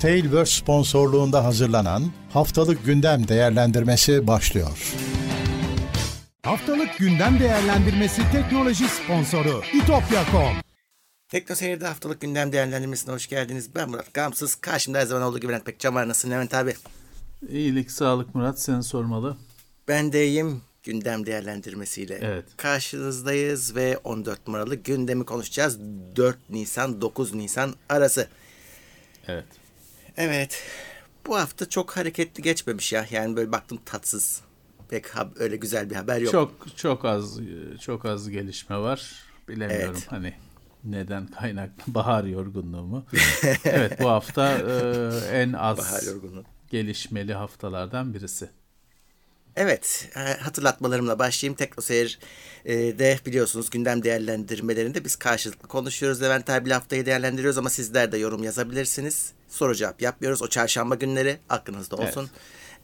Tailverse sponsorluğunda hazırlanan Haftalık Gündem Değerlendirmesi başlıyor. Haftalık Gündem Değerlendirmesi teknoloji sponsoru itopya.com Tekno Seyir'de haftalık gündem değerlendirmesine hoş geldiniz. Ben Murat Gamsız. Karşımda her zaman olduğu gibi Levent Pekcan var. Nasılsın Levent abi? İyilik, sağlık Murat. Seni sormalı. Ben de iyiyim. Gündem değerlendirmesiyle Evet. karşınızdayız ve 14 numaralı gündemi konuşacağız. 4 Nisan 9 Nisan arası. Evet. Evet. Bu hafta çok hareketli geçmemiş ya. Yani böyle baktım tatsız. Pek öyle güzel bir haber yok. Çok çok az çok az gelişme var. Bilemiyorum Evet. hani neden kaynaklı bahar yorgunluğumu. evet bu hafta e, en az Bahar yorgunluğu. gelişmeli haftalardan birisi. Evet, e, hatırlatmalarımla başlayayım. Teknoseyir e, biliyorsunuz gündem değerlendirmelerinde biz karşılıklı konuşuyoruz. Levent abi haftayı değerlendiriyoruz ama sizler de yorum yazabilirsiniz. Soru cevap yapmıyoruz. O çarşamba günleri aklınızda olsun.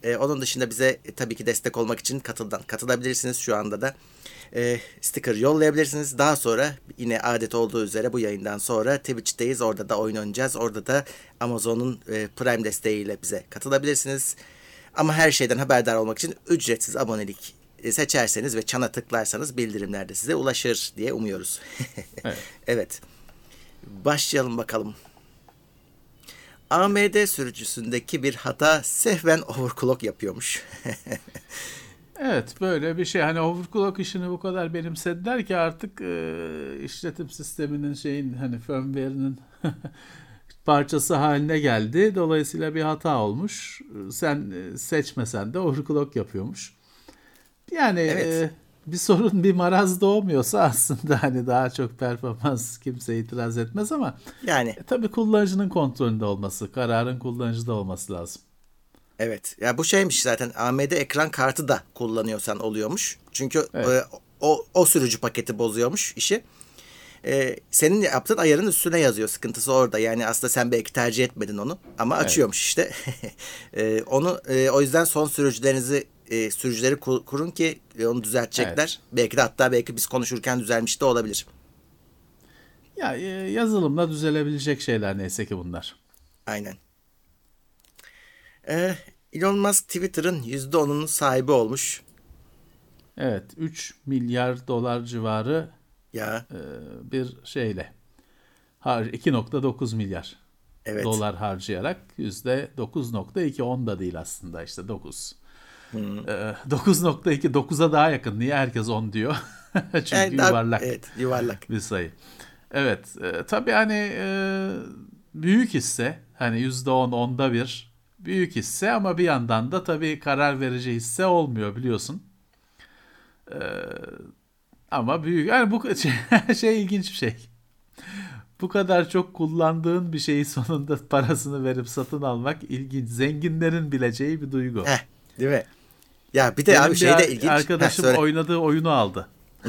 E, onun dışında bize e, tabii ki destek olmak için katıldan katılabilirsiniz şu anda da. E, sticker yollayabilirsiniz. Daha sonra yine adet olduğu üzere bu yayından sonra Twitch'teyiz. Orada da oyun oynayacağız. Orada da Amazon'un e, Prime desteğiyle bize katılabilirsiniz. Ama her şeyden haberdar olmak için ücretsiz abonelik e, seçerseniz ve çana tıklarsanız bildirimler de size ulaşır diye umuyoruz. Evet. evet. Başlayalım bakalım. AMD sürücüsündeki bir hata sehven overclock yapıyormuş. Evet böyle bir şey hani overclock işini bu kadar benimsediler ki artık e, işletim sisteminin şeyin hani firmware'nin parçası haline geldi. Dolayısıyla bir hata olmuş. Sen e, seçmesen de overclock yapıyormuş. Yani Evet. e, bir sorun bir maraz doğmuyorsa aslında hani daha çok performans kimse itiraz etmez ama yani e, tabii kullanıcının kontrolünde olması, kararın kullanıcıda olması lazım. evet. Ya bu şeymiş zaten AMD ekran kartı da kullanıyorsan oluyormuş. Çünkü Evet. e, o o sürücü paketi bozuyormuş işi. E, senin yaptığın ayarın üstüne yazıyor. Sıkıntısı orada. Yani aslında sen belki tercih etmedin onu ama açıyormuş işte. E, onu e, o yüzden son sürücülerinizi e, sürücüleri ku- kurun ki e, onu düzeltecekler. Belki de hatta belki biz konuşurken düzelmiş de olabilir. Ya e, yazılımla düzelebilecek şeyler neyse ki bunlar. Aynen. Ee, Elon Musk Twitter'ın %10'unun sahibi olmuş. Evet 3 milyar dolar civarı Ya e, bir şeyle har 2.9 milyar evet. dolar harcayarak yüzde 9.2 10 da değil aslında işte 9. E, 9.2 9'a daha yakın. Niye herkes 10 diyor? Çünkü Yani yuvarlak Evet yuvarlak. bir sayı. Evet e, tabii hani e, büyük hisse hani yüzde 10 onda bir büyük hisse ama bir yandan da tabii karar verici hisse olmuyor biliyorsun. E, ama büyük yani bu şey, şey ilginç bir şey. Bu kadar çok kullandığın bir şeyi sonunda parasını verip satın almak ilginç. Zenginlerin bileceği bir duygu. Heh, değil mi? Ya bir de Benim abi şey de ilginç. Heh, Arkadaşım söyle. oynadığı oyunu aldı.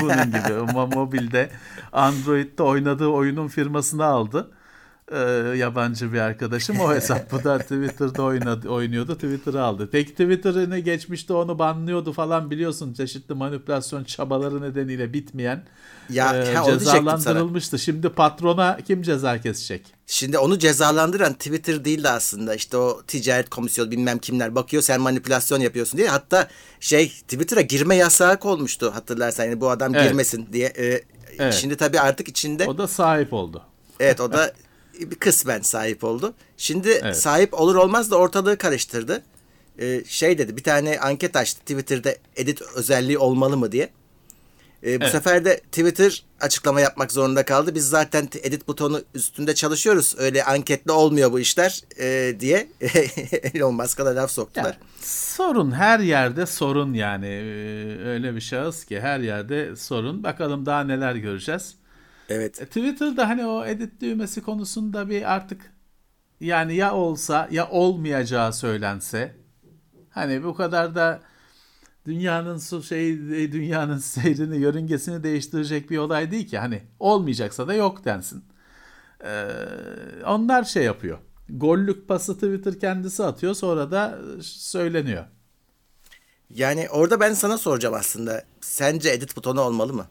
Bunun gibi mobilde Android'de oynadığı oyunun firmasını aldı. Ee, yabancı bir arkadaşım o hesapta da Twitter'da oynadı, oynuyordu Twitter'ı aldı. Peki Twitter'ını geçmişte onu banlıyordu falan biliyorsun çeşitli manipülasyon çabaları nedeniyle bitmeyen Ya, e, sana. cezalandırılmıştı. Şimdi patrona kim ceza kesecek? Şimdi onu cezalandıran Twitter değil de aslında işte o ticaret komisyonu bilmem kimler bakıyor sen manipülasyon yapıyorsun diye. Hatta şey Twitter'a girme yasağı olmuştu hatırlarsan yani bu adam Evet. girmesin diye. Ee, Evet. Şimdi tabii artık içinde O da sahip oldu. Evet o da bir kısmen sahip oldu. Şimdi Evet. sahip olur olmaz da ortalığı karıştırdı. Ee, şey dedi bir tane anket açtı Twitter'da edit özelliği olmalı mı diye. Ee, bu Evet. sefer de Twitter açıklama yapmak zorunda kaldı. Biz zaten edit butonu üstünde çalışıyoruz. Öyle anketle olmuyor bu işler e, diye Elon Musk'a da laf soktular. Ya, sorun her yerde sorun yani Ee, öyle bir şahıs ki her yerde sorun. Bakalım daha neler göreceğiz. Evet. E, Twitter'da hani o edit düğmesi konusunda bir artık yani ya olsa ya olmayacağı söylense hani bu kadar da dünyanın su şey dünyanın seyrini yörüngesini değiştirecek bir olay değil ki hani olmayacaksa da yok densin. Ee, onlar şey yapıyor. Gollük pası Twitter kendisi atıyor sonra da söyleniyor. Yani orada ben sana soracağım aslında. Sence edit butonu olmalı mı?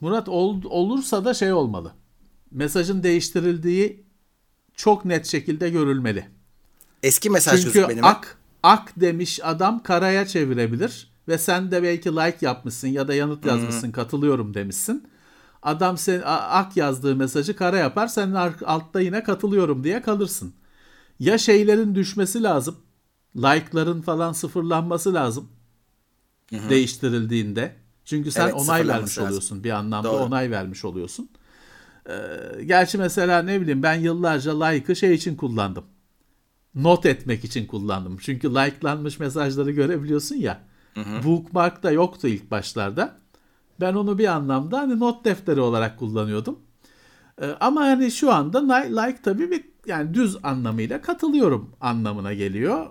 Murat ol- olursa da şey olmalı. Mesajın değiştirildiği çok net şekilde görülmeli. Eski mesaj Çünkü mi? ak ak demiş adam karaya çevirebilir ve sen de belki like yapmışsın ya da yanıt yazmışsın katılıyorum demişsin. Adam sen ak yazdığı mesajı kara yapar sen altta yine katılıyorum diye kalırsın. Ya şeylerin düşmesi lazım. Like'ların falan sıfırlanması lazım. Değiştirildiğinde. Çünkü sen Evet, onay vermiş lazım. oluyorsun. Bir anlamda Doğru. onay vermiş oluyorsun. Ee, gerçi mesela ne bileyim ben yıllarca like'ı şey için kullandım not etmek için kullandım. Çünkü like'lanmış mesajları görebiliyorsun ya. Bookmark da yoktu ilk başlarda. Ben onu bir anlamda hani not defteri olarak kullanıyordum. Ee, ama hani şu anda li- like tabii bir yani düz anlamıyla katılıyorum anlamına geliyor.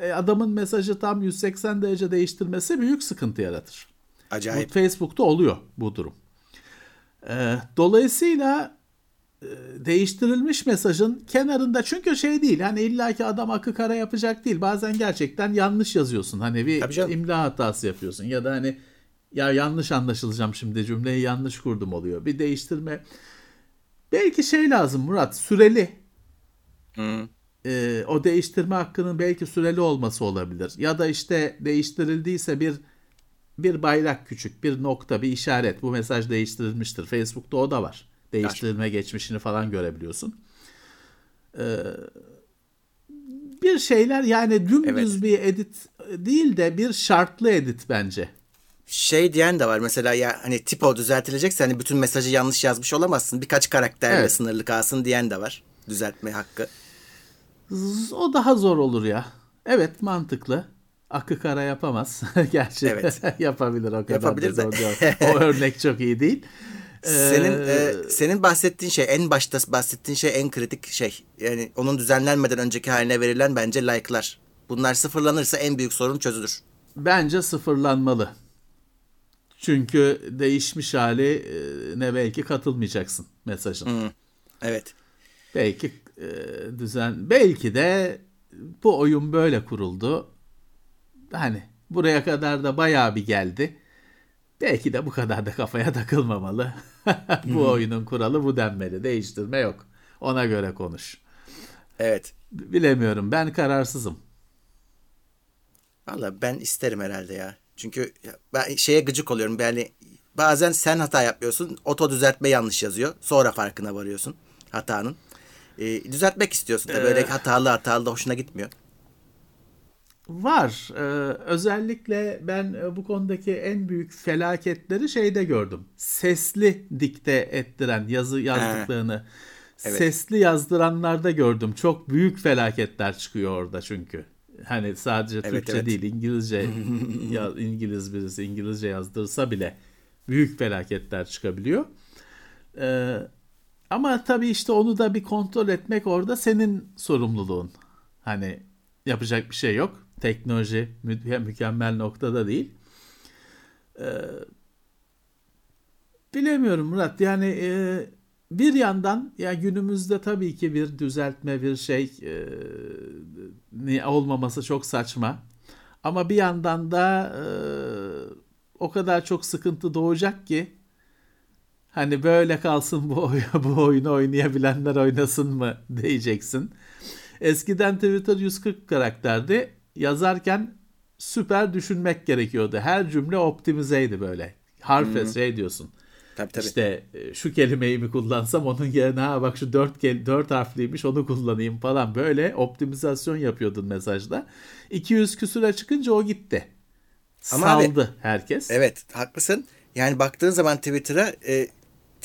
Ee, e, adamın mesajı tam 180 derece değiştirmesi büyük sıkıntı yaratır. Bu Acayip. Facebook'ta oluyor bu durum. Ee, dolayısıyla e, değiştirilmiş mesajın kenarında çünkü şey değil hani illaki adam akı kara yapacak değil. Bazen gerçekten yanlış yazıyorsun. Hani bir imla hatası yapıyorsun ya da hani ya yanlış anlaşılacağım şimdi cümleyi yanlış kurdum oluyor. Bir değiştirme belki şey lazım Murat süreli Hı. e, o değiştirme hakkının belki süreli olması olabilir. Ya da işte değiştirildiyse bir bir bayrak küçük, bir nokta, bir işaret. Bu mesaj değiştirilmiştir. Facebook'ta o da var. Değiştirilme geçmişini falan görebiliyorsun. Ee, bir şeyler yani dümdüz Evet. bir edit değil de bir şartlı edit bence. Şey diyen de var mesela ya hani tipo düzeltilecekse hani bütün mesajı yanlış yazmış olamazsın. Birkaç karakterle Evet. sınırlı kalsın diyen de var. Düzeltme hakkı. O daha zor olur ya. Evet mantıklı. Akı kara yapamaz. Gerçi Evet. yapabilir o kadar Yapabilir de. O örnek çok iyi değil. Senin Ee, e, senin bahsettiğin şey en başta bahsettiğin şey en kritik şey. Yani onun düzenlenmeden önceki haline verilen bence like'lar. Bunlar sıfırlanırsa en büyük sorun çözülür. Bence sıfırlanmalı. Çünkü değişmiş hali e, ne belki katılmayacaksın mesajın. Hı. Evet. Belki e, düzen belki de bu oyun böyle kuruldu. Hani buraya kadar da bayağı bir geldi. Belki de bu kadar da kafaya takılmamalı. bu oyunun kuralı bu denmeli. Değiştirme yok. Ona göre konuş. Evet. Bilemiyorum. Ben kararsızım. Valla ben isterim herhalde ya. Çünkü ben şeye gıcık oluyorum. Yani bazen sen hata yapıyorsun. Oto düzeltme yanlış yazıyor. Sonra farkına varıyorsun hatanın. Ee, düzeltmek istiyorsun da böyle hatalı hatalı da hoşuna gitmiyor. Var. Ee, özellikle ben e, bu konudaki en büyük felaketleri şeyde gördüm. Sesli dikte ettiren yazı yazdıklarını Evet. sesli yazdıranlarda gördüm. Çok büyük felaketler çıkıyor orada çünkü. Hani sadece Evet, Türkçe evet. değil İngilizce ya İngiliz birisi İngilizce yazdırsa bile büyük felaketler çıkabiliyor. Ee, ama tabii işte onu da bir kontrol etmek orada senin sorumluluğun. Hani yapacak bir şey yok. Teknoloji mü- mükemmel noktada değil. Ee, bilemiyorum Murat. Yani e, bir yandan ya günümüzde tabii ki bir düzeltme bir şey e, olmaması çok saçma. Ama bir yandan da e, o kadar çok sıkıntı doğacak ki hani böyle kalsın bu oy- bu oyunu oynayabilenler oynasın mı diyeceksin. Eskiden Twitter 140 karakterdi. Yazarken süper düşünmek gerekiyordu. Her cümle optimizeydi böyle. Harf şey diyorsun. Tabii tabii. İşte e, şu kelimeyi mi kullansam onun yerine ha bak şu dört, kel dört harfliymiş onu kullanayım falan. Böyle optimizasyon yapıyordun mesajda. 200 küsüre çıkınca o gitti. Ama abi- Saldı herkes. Evet haklısın. Yani baktığın zaman Twitter'a e,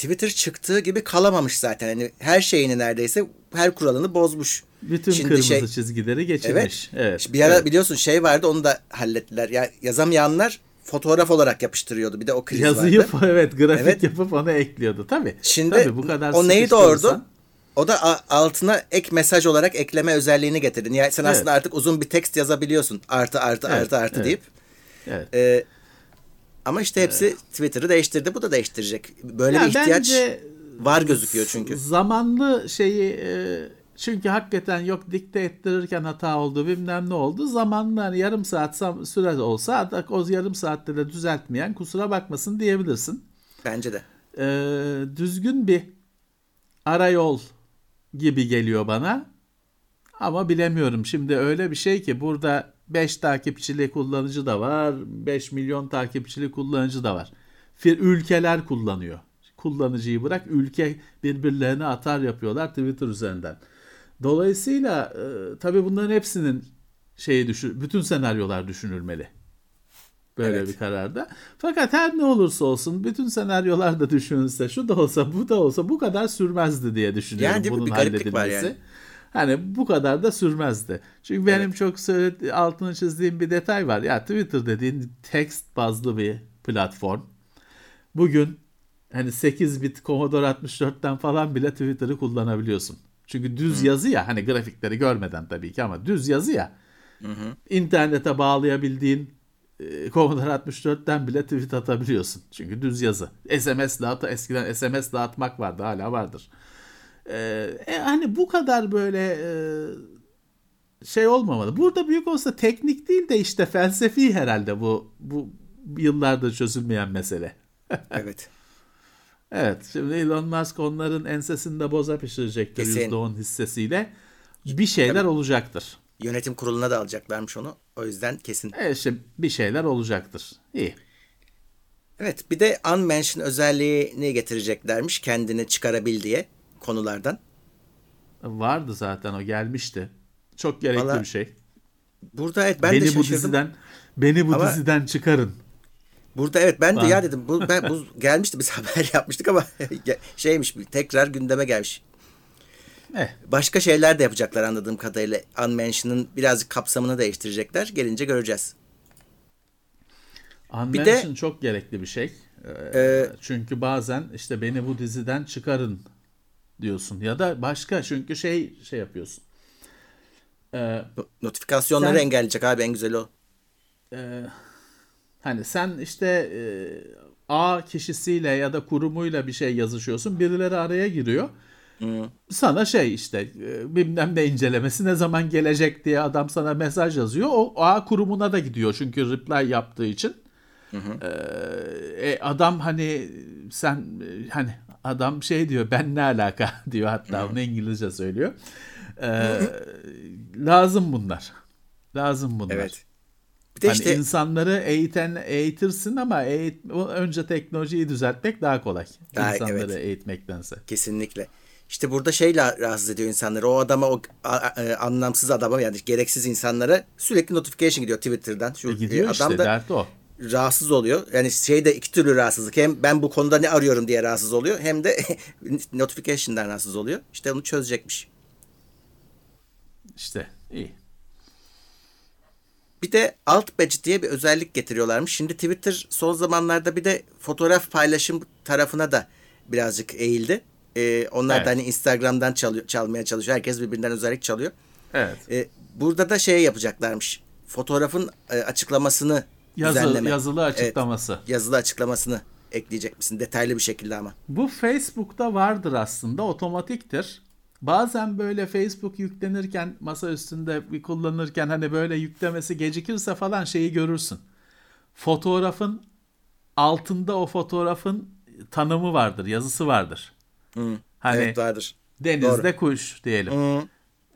Twitter çıktığı gibi kalamamış zaten. Yani her şeyini neredeyse her kuralını bozmuş. Bütün Şimdi kırmızı şey- çizgileri geçirmiş. Evet. Bir ara evet. biliyorsun şey vardı onu da hallettiler. Ya yazamayanlar fotoğraf olarak yapıştırıyordu. Bir de o kriz Yazıyı vardı. evet grafik Evet. yapıp onu ekliyordu tabii. Şimdi tabii, bu kadar o neyi doğurdu? O da altına ek mesaj olarak ekleme özelliğini getirdi. Yani sen Evet. aslında artık uzun bir tekst yazabiliyorsun. Artı artı Evet, artı artı evet. deyip. Evet. Ee, ama işte hepsi Twitter'ı değiştirdi. Bu da değiştirecek. Böyle Ya bir ihtiyaç bence var gözüküyor çünkü. Zamanlı şeyi e, çünkü hakikaten yok dikte ettirirken hata oldu bilmem ne oldu. Zamanlı hani yarım saat süre olsa o yarım saatte de düzeltmeyen kusura bakmasın diyebilirsin. Bence de. E, düzgün bir arayol gibi geliyor bana. Ama bilemiyorum. Şimdi öyle bir şey ki burada 5 takipçili kullanıcı da var. 5 milyon takipçili kullanıcı da var. Fir ülkeler kullanıyor. Kullanıcıyı bırak ülke birbirlerine atar yapıyorlar Twitter üzerinden. Dolayısıyla e, tabii bunların hepsinin şeyi düşün, bütün senaryolar düşünülmeli. Böyle Evet. bir kararda. Fakat her ne olursa olsun bütün senaryolar da düşünülse şu da olsa bu da olsa bu kadar sürmezdi diye düşünüyorum Yani bunun Bir gariplik var halledilmesi. yani. Hani bu kadar da sürmezdi. Çünkü benim çok söyledi, altını çizdiğim bir detay var. Ya Twitter dediğin text bazlı bir platform. Bugün hani 8 bit Commodore 64'ten falan bile Twitter'ı kullanabiliyorsun. Çünkü düz yazı ya hani grafikleri görmeden tabii ki ama düz yazı ya. İnternete bağlayabildiğin e, Commodore 64'ten bile tweet atabiliyorsun. Çünkü düz yazı. SMS dağıt eskiden SMS dağıtmak vardı hala vardır. Ee, e, hani bu kadar böyle e, şey olmamalı. Burada büyük olsa teknik değil de işte felsefi herhalde bu bu yıllardır çözülmeyen mesele. Evet. Evet şimdi Elon Musk onların ensesinde boza pişirecektir Kesin. %10 hissesiyle. Bir şeyler olacaktır. Yönetim kuruluna da alacaklarmış onu. O yüzden kesin. E işte bir şeyler olacaktır. İyi. Evet bir de unmention özelliğini getireceklermiş kendini çıkarabil diye konulardan. Vardı zaten o gelmişti. Çok gerekli Valla bir şey. Burada evet ben de beni bu şaşırdım. diziden beni bu Ama- diziden çıkarın. Burada evet ben de ya dedim bu, ben, bu gelmişti biz haber yapmıştık ama şeymiş tekrar gündeme gelmiş. Eh, Başka şeyler de yapacaklar anladığım kadarıyla. Unmention'ın birazcık kapsamını değiştirecekler. Gelince göreceğiz. Unmention çok gerekli bir şey. Ee, Ee, çünkü bazen işte beni bu diziden çıkarın diyorsun ya da başka çünkü şey şey yapıyorsun. Ee, Notifikasyonları Sen- engelleyecek abi en güzeli o. e, hani sen işte e, A kişisiyle ya da kurumuyla bir şey yazışıyorsun. Birileri araya giriyor. Sana şey işte e, bilmem ne incelemesi ne zaman gelecek diye adam sana mesaj yazıyor. O A kurumuna da gidiyor çünkü reply yaptığı için. Ee, e, adam hani sen e, hani adam şey diyor ben ne alaka diyor hatta onu İngilizce söylüyor. Ee, lazım bunlar. Lazım bunlar. Evet. Bir de Hani işte insanları eğiten eğitirsin ama eğit, önce teknolojiyi düzeltmek daha kolay. Daha- insanları evet. eğitmektense. kesinlikle. İşte burada şey rahatsız ediyor insanları. O adama o a- a- e, anlamsız adama yani gereksiz insanlara sürekli notification gidiyor Twitter'dan. Şu E, gidiyor e, işte adam da dert o. rahatsız oluyor. Yani şeyde iki türlü rahatsızlık. Hem ben bu konuda ne arıyorum diye rahatsız oluyor. Hem de notification'dan rahatsız oluyor. İşte onu çözecekmiş. İşte iyi. Bir de alt badge diye bir özellik getiriyorlarmış. Şimdi Twitter son zamanlarda bir de fotoğraf paylaşım tarafına da birazcık eğildi. Ee, onlar Evet. da hani Instagram'dan çalıyor, çalmaya çalışıyor. Herkes birbirinden özellik çalıyor. Evet. Ee, burada da şey yapacaklarmış. Fotoğrafın e, açıklamasını Yazı, düzenleme. yazılı Evet, açıklaması. yazılı açıklamasını ekleyecek misin? Detaylı bir şekilde ama. Bu Facebook'ta vardır aslında otomatiktir. Bazen böyle Facebook yüklenirken masa üstünde bir kullanırken hani böyle yüklemesi gecikirse falan şeyi görürsün. Fotoğrafın altında o fotoğrafın tanımı vardır, yazısı vardır. Hani evet vardır. denizde kuş diyelim.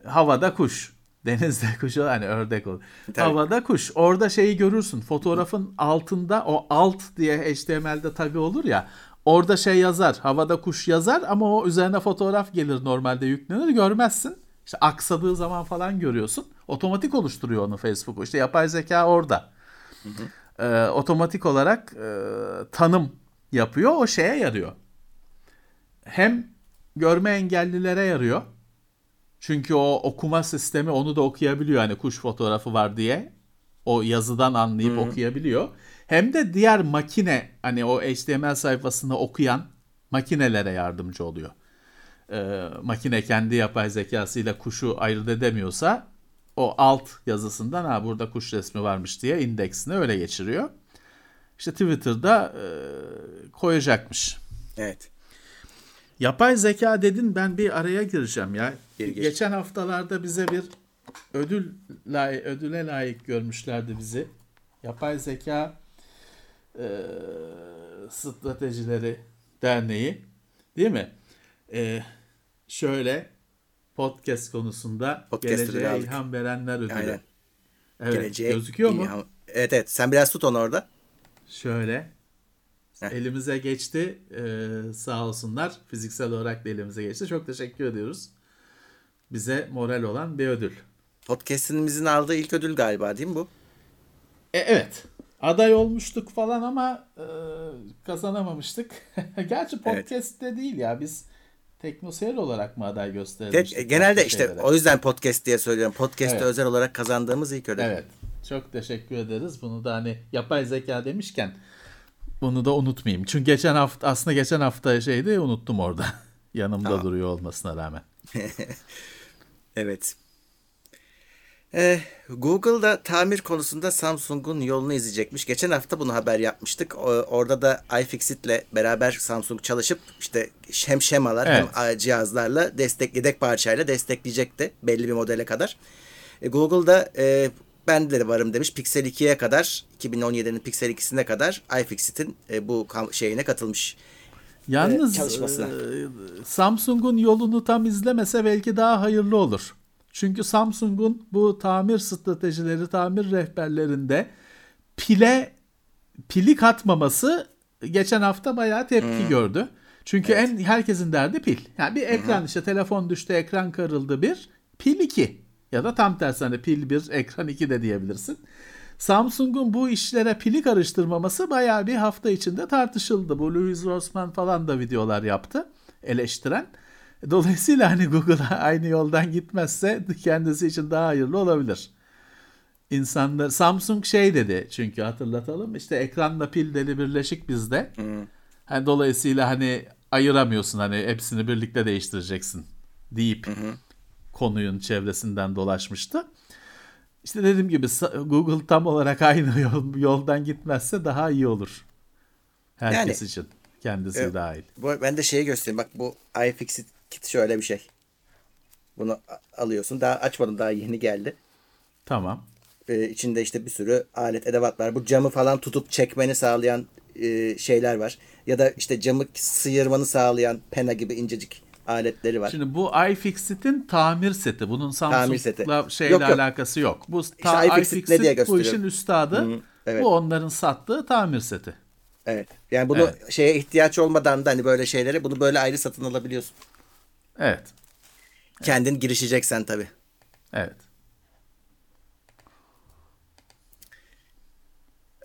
Havada kuş. Denizde kuş hani ördek olur. Tabii. Havada kuş. Orada şeyi görürsün. Fotoğrafın altında o alt diye HTML'de tagı olur ya. Orada şey yazar. Havada kuş yazar ama o üzerine fotoğraf gelir normalde yüklenir görmezsin. İşte aksadığı zaman falan görüyorsun. Otomatik oluşturuyor onu Facebook. İşte yapay zeka orada. Ee, otomatik olarak e, tanım yapıyor. O şeye yarıyor. Hem görme engellilere yarıyor. Çünkü o okuma sistemi onu da okuyabiliyor. Hani kuş fotoğrafı var diye. O yazıdan anlayıp okuyabiliyor. Hem de diğer makine hani o HTML sayfasını okuyan makinelere yardımcı oluyor. Ee, makine kendi yapay zekasıyla kuşu ayırt edemiyorsa o alt yazısından ha burada kuş resmi varmış diye indeksini öyle geçiriyor. İşte Twitter'da e, koyacakmış. Evet. Yapay zeka dedin ben bir araya gireceğim ya. Gir, gir. Geçen haftalarda bize bir ödül lay ödüle layık görmüşlerdi bizi. Yapay Zeka e, Stratejileri Derneği. Değil mi? E, şöyle podcast konusunda Podcast geleceğe aldık. ilham verenler ödülü. Aynen. Evet, Geleceğe gözüküyor mu? ilham- Evet evet. Sen biraz tut onu orada. Şöyle. Heh. Elimize geçti. Ee, sağ olsunlar. Fiziksel olarak da elimize geçti. Çok teşekkür ediyoruz. Bize moral olan bir ödül. Podcast'imizin aldığı ilk ödül galiba değil mi bu? E, evet. Aday olmuştuk falan ama e, kazanamamıştık. Gerçi podcast'te değil ya. Biz Teknoseyir olarak mı aday Tek- gösterilmiştik? genelde başka işte şeylere? o yüzden podcast diye söylüyorum. Podcast'te Evet. özel olarak kazandığımız ilk ödül. Evet. Çok teşekkür ederiz. Bunu da hani yapay zeka demişken bunu da unutmayayım. Çünkü geçen hafta aslında geçen hafta şeydi unuttum orada. Yanımda Tamam. duruyor olmasına rağmen. Evet. Ee, Google'da tamir konusunda Samsung'un yolunu izleyecekmiş. Geçen hafta bunu haber yapmıştık. O- Orada da iFixit'le beraber Samsung çalışıp işte hem şemalar Evet. hem cihazlarla destek yedek parçayla destekleyecekti belli bir modele kadar. E, Google'da e, ben de varım demiş. Pixel 2'ye kadar 2017'nin Pixel 2'sine kadar iFixit'in e, bu şeyine katılmış. Yalnız çalışmasına. e, Samsung'un yolunu tam izlemese belki daha hayırlı olur. Çünkü Samsung'un bu tamir stratejileri, tamir rehberlerinde pile pili katmaması geçen hafta bayağı tepki gördü. Çünkü en herkesin derdi pil. Yani bir ekran işte telefon düştü, ekran kırıldı bir, pil 2 ya da tam tersi hani pil 1, ekran 2 de diyebilirsin. Samsung'un bu işlere pili karıştırmaması bayağı bir hafta içinde tartışıldı. Bu Louis Rossmann falan da videolar yaptı eleştiren. Dolayısıyla hani Google'a aynı yoldan gitmezse kendisi için daha hayırlı olabilir. İnsanlar Samsung şey dedi çünkü hatırlatalım işte ekranla pil deli birleşik bizde. Hani dolayısıyla hani ayıramıyorsun hani hepsini birlikte değiştireceksin deyip konuyun çevresinden dolaşmıştı. İşte dediğim gibi Google tam olarak aynı yol, yoldan gitmezse daha iyi olur. Herkes Yani- için. Kendisi Evet. dahil. Bu, ben de şeyi göstereyim. Bak bu iFixit kit şöyle bir şey. Bunu alıyorsun. Daha açmadım. Daha yeni geldi. Tamam. Ee, içinde işte bir sürü alet edevat var. Bu camı falan tutup çekmeni sağlayan e, şeyler var. Ya da işte camı sıyırmanı sağlayan pena gibi incecik aletleri var. Şimdi bu iFixit'in tamir seti. Bunun. Samsung'la şeyle Yok, yok. alakası yok. Bu ta, iFixit iFixit, ne diye bu işin üstadı. Hı, evet. Bu onların sattığı tamir seti. Evet. Yani bunu Evet. şeye ihtiyaç olmadan da hani böyle şeylere bunu böyle ayrı satın alabiliyorsun. Evet. Kendin girişeceksen tabii. Evet.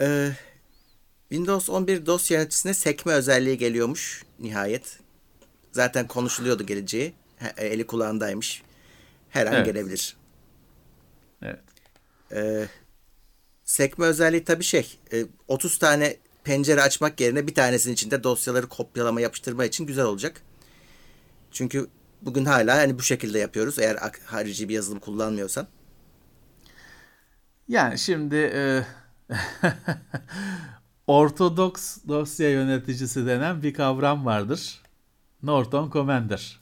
Ee, Windows 11 dosya yöneticisine sekme özelliği geliyormuş nihayet. Zaten konuşuluyordu geleceği. He- Eli kulağındaymış. Her an Evet. gelebilir. Evet. Ee, sekme özelliği tabii şey. e, 30 tane pencere açmak yerine bir tanesinin içinde dosyaları kopyalama yapıştırma için güzel olacak. Çünkü bugün hala hani bu şekilde yapıyoruz. Eğer harici bir yazılım kullanmıyorsan. Yani şimdi e, ortodoks dosya yöneticisi denen bir kavram vardır. Norton Commander.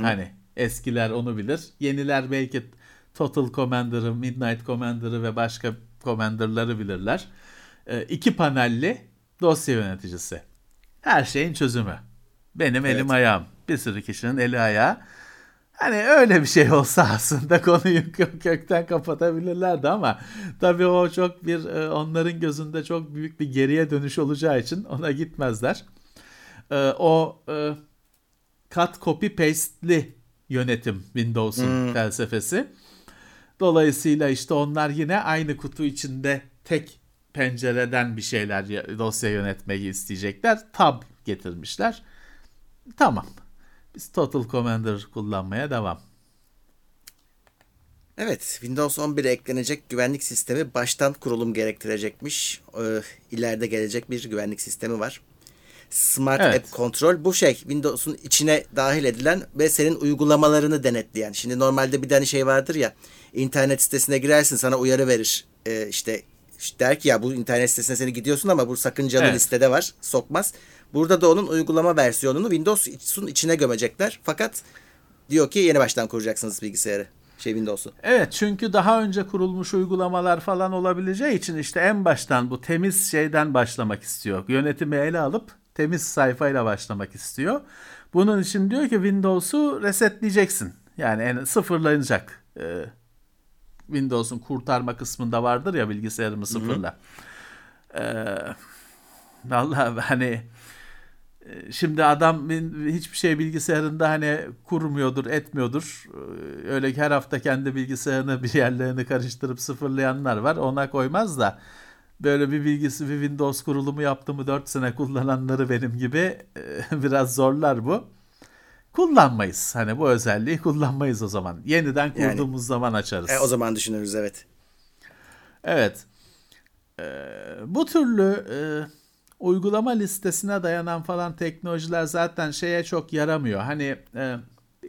Hani eskiler onu bilir. Yeniler belki Total Commander'ı, Midnight Commander'ı ve başka Commander'ları bilirler. E, iki panelli dosya yöneticisi. Her şeyin çözümü. Benim elim Evet. ayağım. Bir sürü kişinin eli ayağı. Hani öyle bir şey olsa aslında konuyu kö- kökten kapatabilirlerdi ama tabii o çok bir e, onların gözünde çok büyük bir geriye dönüş olacağı için ona gitmezler. E, O e, cut copy paste'li yönetim Windows'un felsefesi. Dolayısıyla işte onlar yine aynı kutu içinde tek pencereden bir şeyler ya- dosya yönetmeyi isteyecekler. Tab getirmişler. Tamam. Biz Total Commander kullanmaya devam. Evet, Windows 11'e eklenecek güvenlik sistemi baştan kurulum gerektirecekmiş. Ee, ileride gelecek bir güvenlik sistemi var. Smart Evet. App Control bu şey Windows'un içine dahil edilen ve senin uygulamalarını denetleyen. Şimdi normalde bir tane şey vardır ya internet sitesine girersin sana uyarı verir. Ee, işte, işte der ki ya bu internet sitesine seni gidiyorsun ama bu sakıncalı Evet. listede var sokmaz. Burada da onun uygulama versiyonunu Windows'un içine gömecekler. Fakat diyor ki yeni baştan kuracaksınız bilgisayarı. Şey Windows'u. Evet çünkü daha önce kurulmuş uygulamalar falan olabileceği için işte en baştan bu temiz şeyden başlamak istiyor. Yönetimi ele alıp temiz sayfayla başlamak istiyor. Bunun için diyor ki Windows'u resetleyeceksin. Yani en sıfırlanacak. Ee, Windows'un kurtarma kısmında vardır ya bilgisayarımı sıfırla. Ee, vallahi hani e, şimdi adam hiçbir şey bilgisayarında hani kurmuyordur, etmiyordur. Ee, öyle her hafta kendi bilgisayarını bir yerlerini karıştırıp sıfırlayanlar var. Ona koymaz da böyle bir bilgisi bir Windows kurulumu yaptı mı 4 sene kullananları benim gibi e, biraz zorlar bu. Kullanmayız. Hani bu özelliği kullanmayız o zaman. Yeniden kurduğumuz yani, zaman açarız. E, o zaman düşünürüz evet. Evet. Ee, bu türlü e, uygulama listesine dayanan falan teknolojiler zaten şeye çok yaramıyor. Hani e,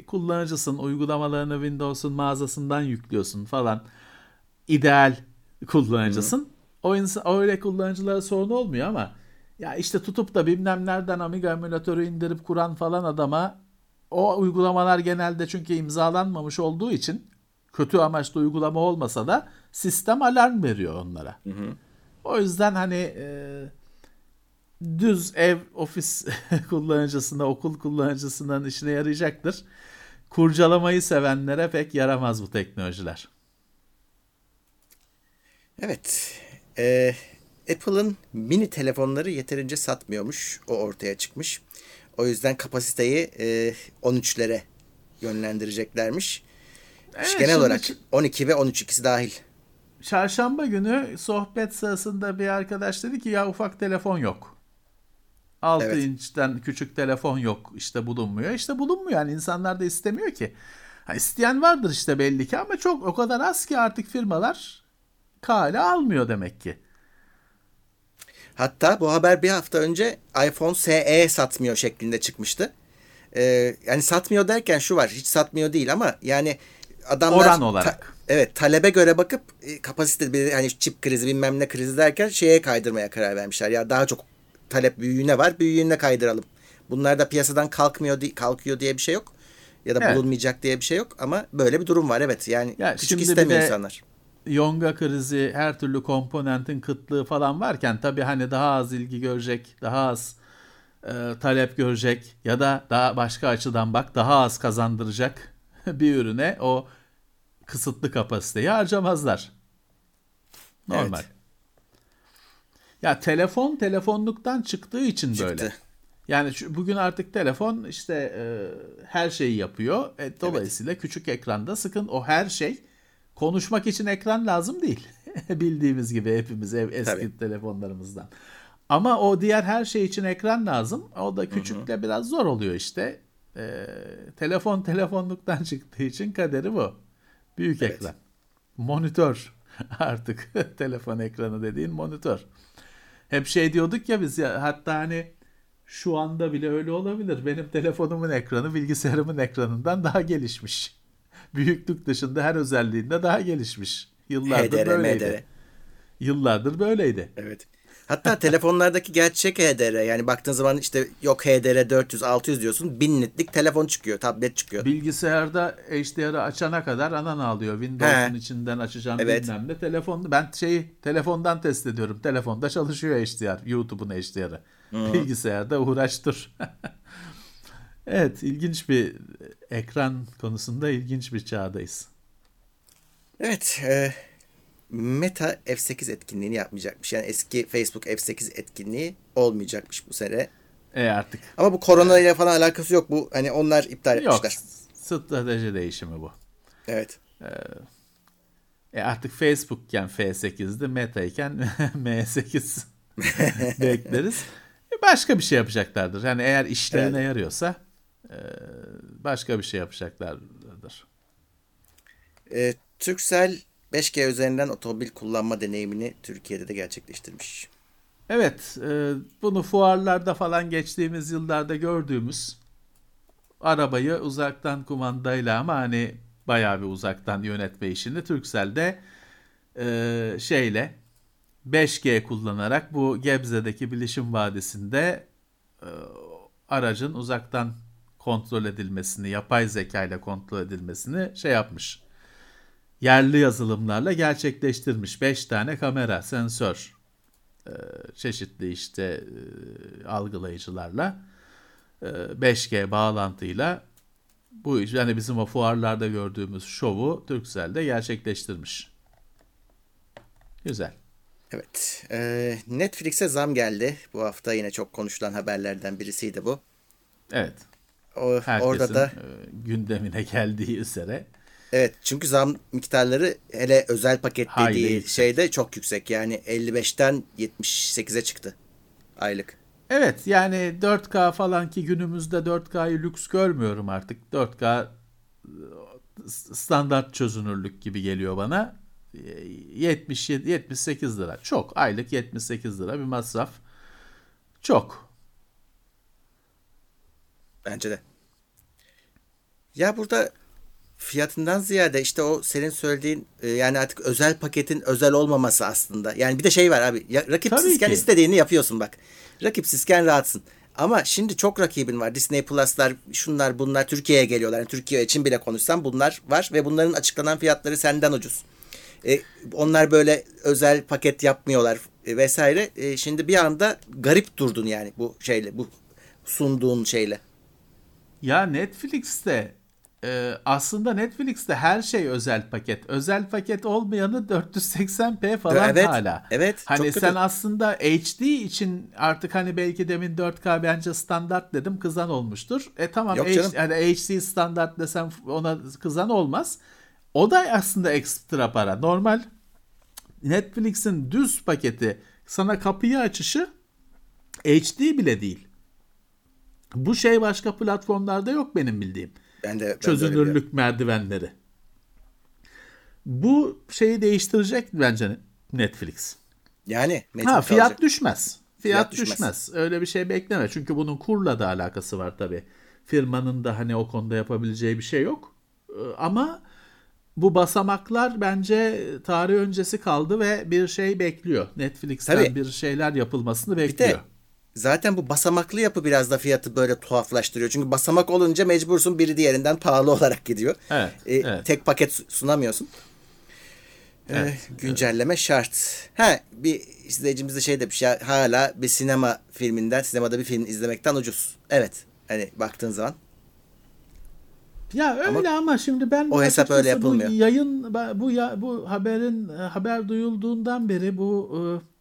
kullanıcısın, uygulamalarını Windows'un mağazasından yüklüyorsun falan. İdeal kullanıcısın. Hı. O insan öyle kullanıcılara sorun olmuyor ama ya işte tutup da bilmem nereden Amiga emülatörü indirip kuran falan adama o uygulamalar genelde çünkü imzalanmamış olduğu için kötü amaçlı uygulama olmasa da sistem alarm veriyor onlara. Hı hı. O yüzden hani e, düz ev ofis kullanıcısına, okul kullanıcısının işine yarayacaktır. Kurcalamayı sevenlere pek yaramaz bu teknolojiler. Evet. Ee, Apple'ın mini telefonları yeterince satmıyormuş. O ortaya çıkmış. O yüzden kapasiteyi e, 13'lere yönlendireceklermiş. Evet, Genel olarak 12 ve 13 ikisi dahil. Çarşamba günü sohbet sırasında bir arkadaş dedi ki ya ufak telefon yok. 6 evet. inçten küçük telefon yok işte bulunmuyor. İşte bulunmuyor yani insanlar da istemiyor ki. Ha, isteyen vardır işte belli ki ama çok o kadar az ki artık firmalar kale almıyor demek ki. Hatta bu haber bir hafta önce iPhone SE satmıyor şeklinde çıkmıştı. Ee, yani satmıyor derken şu var hiç satmıyor değil ama yani adamlar oran olarak. Ta, evet talebe göre bakıp e, kapasite bir hani çip krizi bilmem ne krizi derken şeye kaydırmaya karar vermişler. Ya daha çok talep büyüğüne var büyüğüne kaydıralım. Bunlar da piyasadan kalkmıyor kalkıyor diye bir şey yok. Ya da evet. bulunmayacak diye bir şey yok ama böyle bir durum var evet. Yani ya küçük istemiyor insanlar. Yonga krizi, her türlü komponentin kıtlığı falan varken tabii hani daha az ilgi görecek, daha az e, talep görecek ya da daha başka açıdan bak daha az kazandıracak bir ürüne o kısıtlı kapasiteyi harcamazlar. Normal. Evet. Ya telefon telefonluktan çıktığı için Çıktı. böyle. Yani şu, bugün artık telefon işte e, her şeyi yapıyor. E, dolayısıyla evet. küçük ekranda sıkın o her şey konuşmak için ekran lazım değil. Bildiğimiz gibi hepimiz ev eski Tabii. telefonlarımızdan. Ama o diğer her şey için ekran lazım. O da küçükle biraz zor oluyor işte. Ee, telefon telefonluktan çıktığı için kaderi bu. Büyük evet. ekran. Monitör artık telefon ekranı dediğin monitör. Hep şey diyorduk ya biz ya hatta hani şu anda bile öyle olabilir. Benim telefonumun ekranı bilgisayarımın ekranından daha gelişmiş büyüklük dışında her özelliğinde daha gelişmiş. Yıllardır HDR, böyleydi. MDR. Yıllardır böyleydi. Evet. Hatta telefonlardaki gerçek HDR yani baktığın zaman işte yok HDR 400 600 diyorsun 1000 nitlik telefon çıkıyor tablet çıkıyor. Bilgisayarda HDR'ı açana kadar anan ağlıyor. Windows'un He. içinden açacağım evet. bilmem ne telefon. Ben şeyi telefondan test ediyorum. Telefonda çalışıyor HDR. YouTube'un HDR'ı. Bilgisayarda uğraştır. Evet, ilginç bir ekran konusunda ilginç bir çağdayız. Evet, e, Meta F8 etkinliğini yapmayacakmış. Yani eski Facebook F8 etkinliği olmayacakmış bu sene. E artık. Ama bu korona ile falan alakası yok. Bu hani onlar iptal etmişler. Yok. Strateji değişimi bu. Evet. Ee, e artık Facebook'ken F8'di, Meta iken M8 bekleriz. E başka bir şey yapacaklardır. Yani eğer işlerine evet. yarıyorsa başka bir şey yapacaklardır. E, Turkcell 5G üzerinden otomobil kullanma deneyimini Türkiye'de de gerçekleştirmiş. Evet, e, bunu fuarlarda falan geçtiğimiz yıllarda gördüğümüz arabayı uzaktan kumandayla ama hani bayağı bir uzaktan yönetme işini Turkcell'de e, şeyle 5G kullanarak bu Gebze'deki Bilişim Vadisi'nde e, aracın uzaktan kontrol edilmesini, yapay zeka ile kontrol edilmesini şey yapmış. Yerli yazılımlarla gerçekleştirmiş. 5 tane kamera, sensör, e, çeşitli işte e, algılayıcılarla 5G e, bağlantıyla bu iş yani bizim o fuarlarda gördüğümüz şovu Turkcell'de gerçekleştirmiş. Güzel. Evet. E, Netflix'e zam geldi. Bu hafta yine çok konuşulan haberlerden birisiydi bu. Evet. O, Herkesin orada da e, gündemine geldiği üzere. evet çünkü zam miktarları hele özel paket Hayli dediği yüksek. şeyde çok yüksek. Yani 55'ten 78'e çıktı aylık. Evet yani 4K falan ki günümüzde 4K'yı lüks görmüyorum artık. 4K e, standart çözünürlük gibi geliyor bana. E, 77 78 lira. Çok aylık 78 lira bir masraf. Çok. Bence de. Ya burada fiyatından ziyade işte o senin söylediğin e, yani artık özel paketin özel olmaması aslında. Yani bir de şey var abi. Ya, rakipsizken ki. istediğini yapıyorsun bak. Rakipsizken rahatsın. Ama şimdi çok rakibin var. Disney Plus'lar, şunlar bunlar Türkiye'ye geliyorlar. Yani Türkiye için bile konuşsam bunlar var ve bunların açıklanan fiyatları senden ucuz. E, onlar böyle özel paket yapmıyorlar e, vesaire. E, şimdi bir anda garip durdun yani bu şeyle, bu sunduğun şeyle. Ya Netflix'te e, aslında Netflix'te her şey özel paket. Özel paket olmayanı 480p falan Evet, hala. evet, çok Hani kötü. sen aslında HD için artık hani belki demin 4K bence standart dedim kızan olmuştur. E tamam Yok H- hani HD standart desem ona kızan olmaz. O da aslında ekstra para. Normal Netflix'in düz paketi sana kapıyı açışı HD bile değil. Bu şey başka platformlarda yok benim bildiğim. Ben de ben de. Çözünürlük merdivenleri. Bu şeyi değiştirecek bence Netflix. Yani Ha fiyat kalacak. düşmez. Fiyat, Fiyat düşmez. düşmez. Öyle bir şey bekleme. Çünkü bunun kurla da alakası var tabii. Firmanın da hani o konuda yapabileceği bir şey yok. Ee, Ama bu basamaklar bence tarih öncesi kaldı ve bir şey bekliyor. Netflix'ten Tabii. bir şeyler yapılmasını Bir bekliyor. de zaten bu basamaklı yapı biraz da fiyatı böyle tuhaflaştırıyor. Çünkü basamak olunca mecbursun biri diğerinden pahalı olarak gidiyor. Evet, E, evet. Tek paket su- sunamıyorsun. E, güncelleme şart. Ha bir izleyicimiz de şey demiş ya hala bir sinema filminden sinemada bir film izlemekten ucuz. Evet. Hani baktığın zaman. Ya öyle ama, şimdi ben o hesap öyle yapılmıyor. Bu yayın bu ya bu haberin e, haber duyulduğundan beri bu e,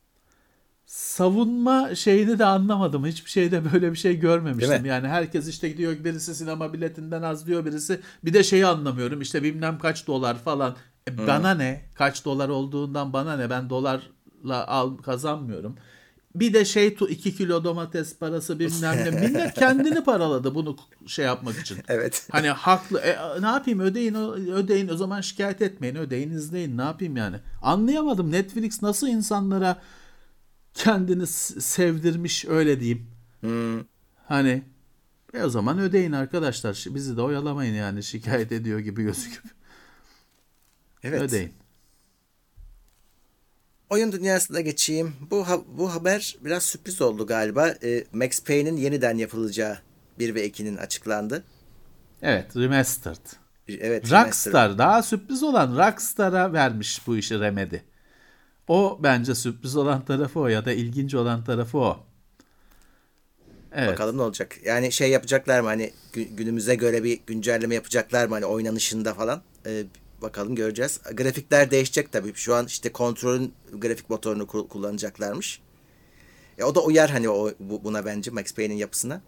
savunma şeyini de anlamadım. Hiçbir şeyde böyle bir şey görmemiştim. Yani herkes işte gidiyor birisi sinema biletinden az diyor birisi. Bir de şeyi anlamıyorum. işte bilmem kaç dolar falan. E, Bana ne? Kaç dolar olduğundan bana ne? Ben dolarla al kazanmıyorum. Bir de şey tu 2 kilo domates parası bilmem ne. Millet kendini paraladı bunu şey yapmak için. Evet. Hani haklı. E, ne yapayım ödeyin ödeyin o zaman şikayet etmeyin ödeyin izleyin ne yapayım yani. Anlayamadım Netflix nasıl insanlara kendini sevdirmiş öyle diyeyim. Hani e o zaman ödeyin arkadaşlar bizi de oyalamayın yani şikayet ediyor gibi gözüküp Evet. ödeyin. Oyun dünyasına geçeyim. Bu ha- bu haber biraz sürpriz oldu galiba. E, Max Payne'in yeniden yapılacağı 1 ve 2'nin açıklandı. Evet remastered. Evet. Rockstar daha sürpriz olan Rockstar'a vermiş bu işi Remedy. O bence sürpriz olan tarafı o ya da ilginç olan tarafı o. Evet. Bakalım ne olacak. Yani şey yapacaklar mı hani gü- günümüze göre bir güncelleme yapacaklar mı hani oynanışında falan. Ee, bakalım göreceğiz. Grafikler değişecek tabii. Şu an işte kontrolün grafik motorunu ku- kullanacaklarmış. E, o da uyar hani o bu- buna bence Max Payne'in yapısına.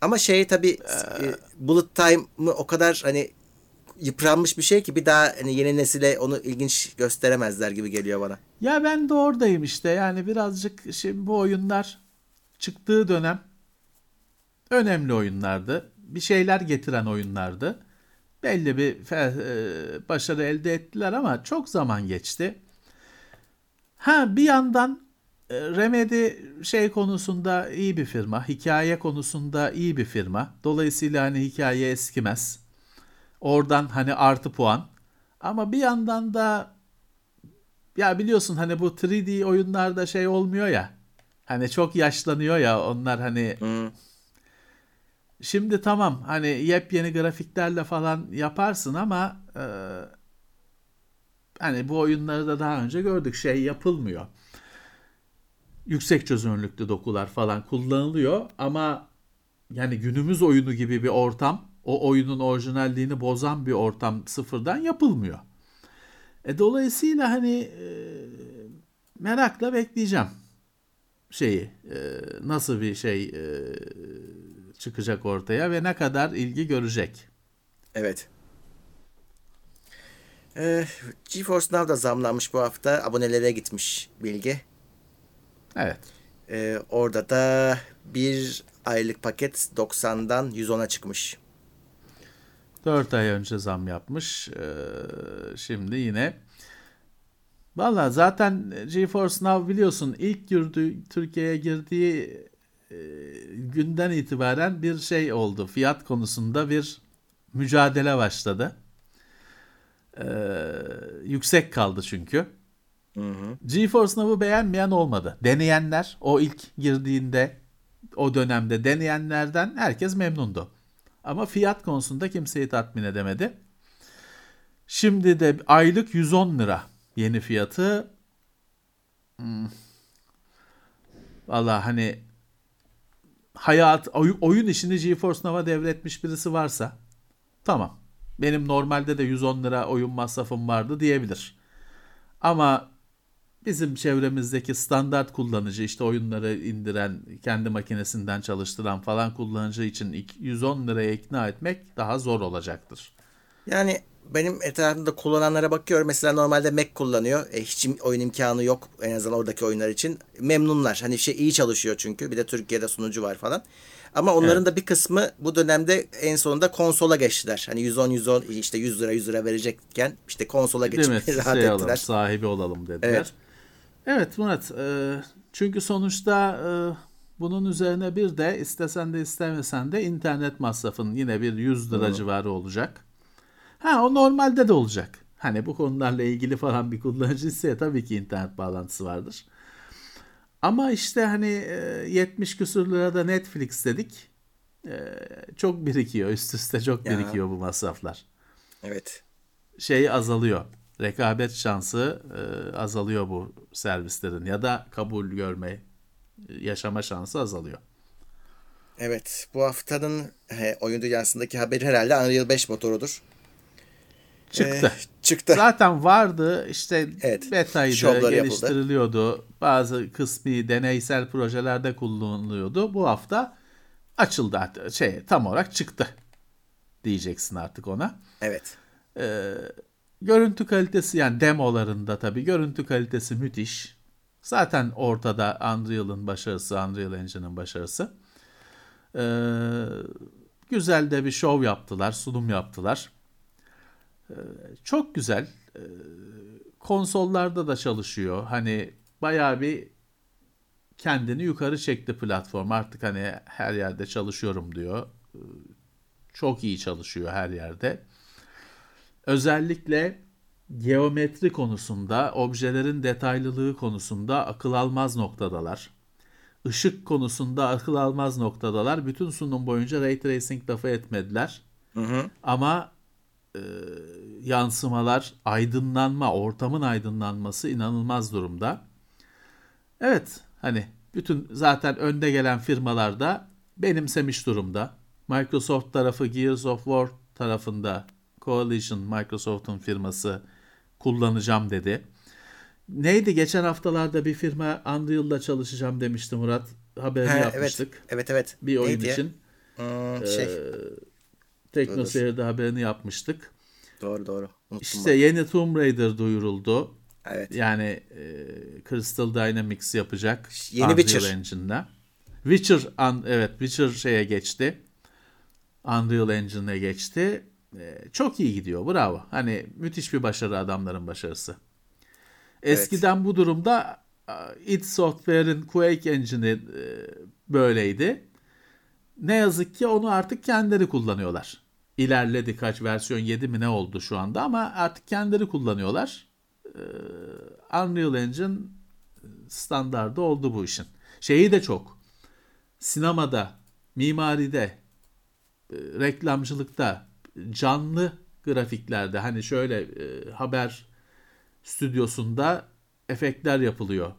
Ama şey tabii e, Bullet Time'ı o kadar hani yıpranmış bir şey ki bir daha hani yeni nesile onu ilginç gösteremezler gibi geliyor bana. Ya ben de oradayım işte. Yani birazcık şimdi bu oyunlar çıktığı dönem önemli oyunlardı. Bir şeyler getiren oyunlardı. Belli bir e, başarı elde ettiler ama çok zaman geçti. Ha bir yandan e, Remedy şey konusunda iyi bir firma, hikaye konusunda iyi bir firma. Dolayısıyla hani hikaye eskimez. Oradan hani artı puan. Ama bir yandan da ya biliyorsun hani bu 3D oyunlarda şey olmuyor ya. Hani çok yaşlanıyor ya onlar hani Hmm. Şimdi tamam hani yepyeni grafiklerle falan yaparsın ama e, hani bu oyunları da daha önce gördük şey yapılmıyor. Yüksek çözünürlüklü dokular falan kullanılıyor ama yani günümüz oyunu gibi bir ortam, o oyunun orijinalliğini bozan bir ortam sıfırdan yapılmıyor. E, dolayısıyla hani e, merakla bekleyeceğim şeyi e, nasıl bir şey e, çıkacak ortaya ve ne kadar ilgi görecek. Evet. Ee, GeForce Now da zamlanmış bu hafta. Abonelere gitmiş bilgi. Evet. Ee, orada da bir aylık paket 90'dan 110'a çıkmış. 4 ay önce zam yapmış. Ee, şimdi yine Valla zaten GeForce Now biliyorsun ilk girdi, Türkiye'ye girdiği e, günden itibaren bir şey oldu. Fiyat konusunda bir mücadele başladı. Ee, yüksek kaldı çünkü. Hı hı. GeForce Now'ı beğenmeyen olmadı. Deneyenler o ilk girdiğinde o dönemde deneyenlerden herkes memnundu. Ama fiyat konusunda kimseyi tatmin edemedi. Şimdi de aylık 110 lira yeni fiyatı. Hmm. Valla hani hayat oyun işini GeForce Now'a devretmiş birisi varsa tamam. Benim normalde de 110 lira oyun masrafım vardı diyebilir. Ama bizim çevremizdeki standart kullanıcı işte oyunları indiren, kendi makinesinden çalıştıran falan kullanıcı için 110 liraya ikna etmek daha zor olacaktır. Yani benim etrafımda kullananlara bakıyorum. Mesela normalde Mac kullanıyor. E, hiç oyun imkanı yok en azından oradaki oyunlar için. Memnunlar. Hani şey iyi çalışıyor çünkü. Bir de Türkiye'de sunucu var falan. Ama onların evet. da bir kısmı bu dönemde en sonunda konsola geçtiler. Hani 110 110 işte 100 lira 100 lira verecekken işte konsola geçip rahat şey ettiler. Alalım, sahibi olalım dediler. Evet. Evet Murat. E, çünkü sonuçta e, bunun üzerine bir de istesen de istemesen de internet masrafın yine bir 100 lira Hı. civarı olacak. Ha o normalde de olacak. Hani bu konularla ilgili falan bir kullanıcı ise tabii ki internet bağlantısı vardır. Ama işte hani 70 küsur lirada Netflix dedik. Çok birikiyor. Üst üste çok ya. birikiyor bu masraflar. Evet. Şey azalıyor. Rekabet şansı azalıyor bu servislerin ya da kabul görme, yaşama şansı azalıyor. Evet. Bu haftanın he, oyun dünyasındaki haberi herhalde Unreal 5 motorudur. Çıktı. Ee, çıktı. Zaten vardı işte evet, beta'ydı, geliştiriliyordu. Yapıldı. Bazı kısmi deneysel projelerde kullanılıyordu. Bu hafta açıldı şey tam olarak çıktı diyeceksin artık ona. Evet. Ee, görüntü kalitesi yani demolarında tabii görüntü kalitesi müthiş. Zaten ortada Unreal'ın başarısı, Unreal Engine'ın başarısı. Ee, güzel de bir show yaptılar, sunum yaptılar. Ee, çok güzel. Ee, konsollarda da çalışıyor. Hani bayağı bir kendini yukarı çekti platform. Artık hani her yerde çalışıyorum diyor. Ee, çok iyi çalışıyor her yerde. Özellikle geometri konusunda, objelerin detaylılığı konusunda akıl almaz noktadalar. Işık konusunda akıl almaz noktadalar. Bütün sunum boyunca ray tracing lafı etmediler. Hı hı. Ama e, yansımalar, aydınlanma, ortamın aydınlanması inanılmaz durumda. Evet, hani bütün zaten önde gelen firmalar da benimsemiş durumda. Microsoft tarafı Gears of War tarafında Coalition Microsoft'un firması kullanacağım dedi. Neydi geçen haftalarda bir firma Unreal'da çalışacağım demişti Murat. Haberini He, yapmıştık. Evet, evet. evet. Bir oyun Neydi için. Hmm, şey. Ee, Teknoseyir'de haberini yapmıştık. Doğru doğru. Unuttum işte bak. yeni Tomb Raider duyuruldu. Evet. Yani e, Crystal Dynamics yapacak. Yeni Unreal Witcher. Engine'da. Witcher, an, evet Witcher şeye geçti. Unreal Engine'e geçti. E, çok iyi gidiyor. Bravo. Hani müthiş bir başarı adamların başarısı. Eskiden evet. bu durumda id Software'in Quake Engine'i e, böyleydi. Ne yazık ki onu artık kendileri kullanıyorlar. İlerledi kaç versiyon 7 mi ne oldu şu anda ama artık kendileri kullanıyorlar. Ee, Unreal Engine standardı oldu bu işin. Şeyi de çok. Sinemada, mimaride, e, reklamcılıkta, canlı grafiklerde hani şöyle e, haber stüdyosunda efektler yapılıyor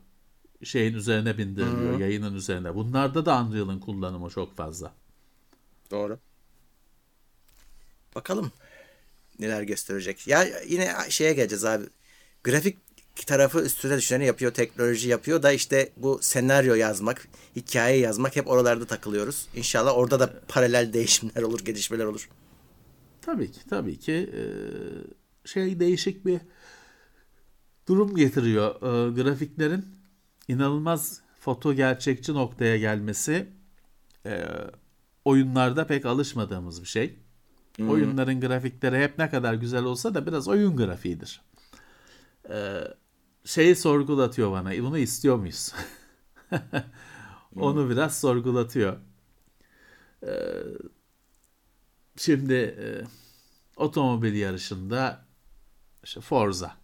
şeyin üzerine bindiriliyor, Hı-hı. yayının üzerine. Bunlarda da Unreal'ın kullanımı çok fazla. Doğru. Bakalım neler gösterecek. Ya yine şeye geleceğiz abi. Grafik tarafı üstüne düşeni yapıyor, teknoloji yapıyor da işte bu senaryo yazmak, hikaye yazmak hep oralarda takılıyoruz. İnşallah orada da paralel değişimler olur, gelişmeler olur. Tabii ki, tabii ki e, şey değişik bir durum getiriyor. E, grafiklerin inanılmaz foto gerçekçi noktaya gelmesi e, oyunlarda pek alışmadığımız bir şey. Hmm. Oyunların grafikleri hep ne kadar güzel olsa da biraz oyun grafiğidir. Ee, şeyi sorgulatıyor bana. Bunu istiyor muyuz? Onu biraz sorgulatıyor. Ee, şimdi e, otomobil yarışında işte Forza.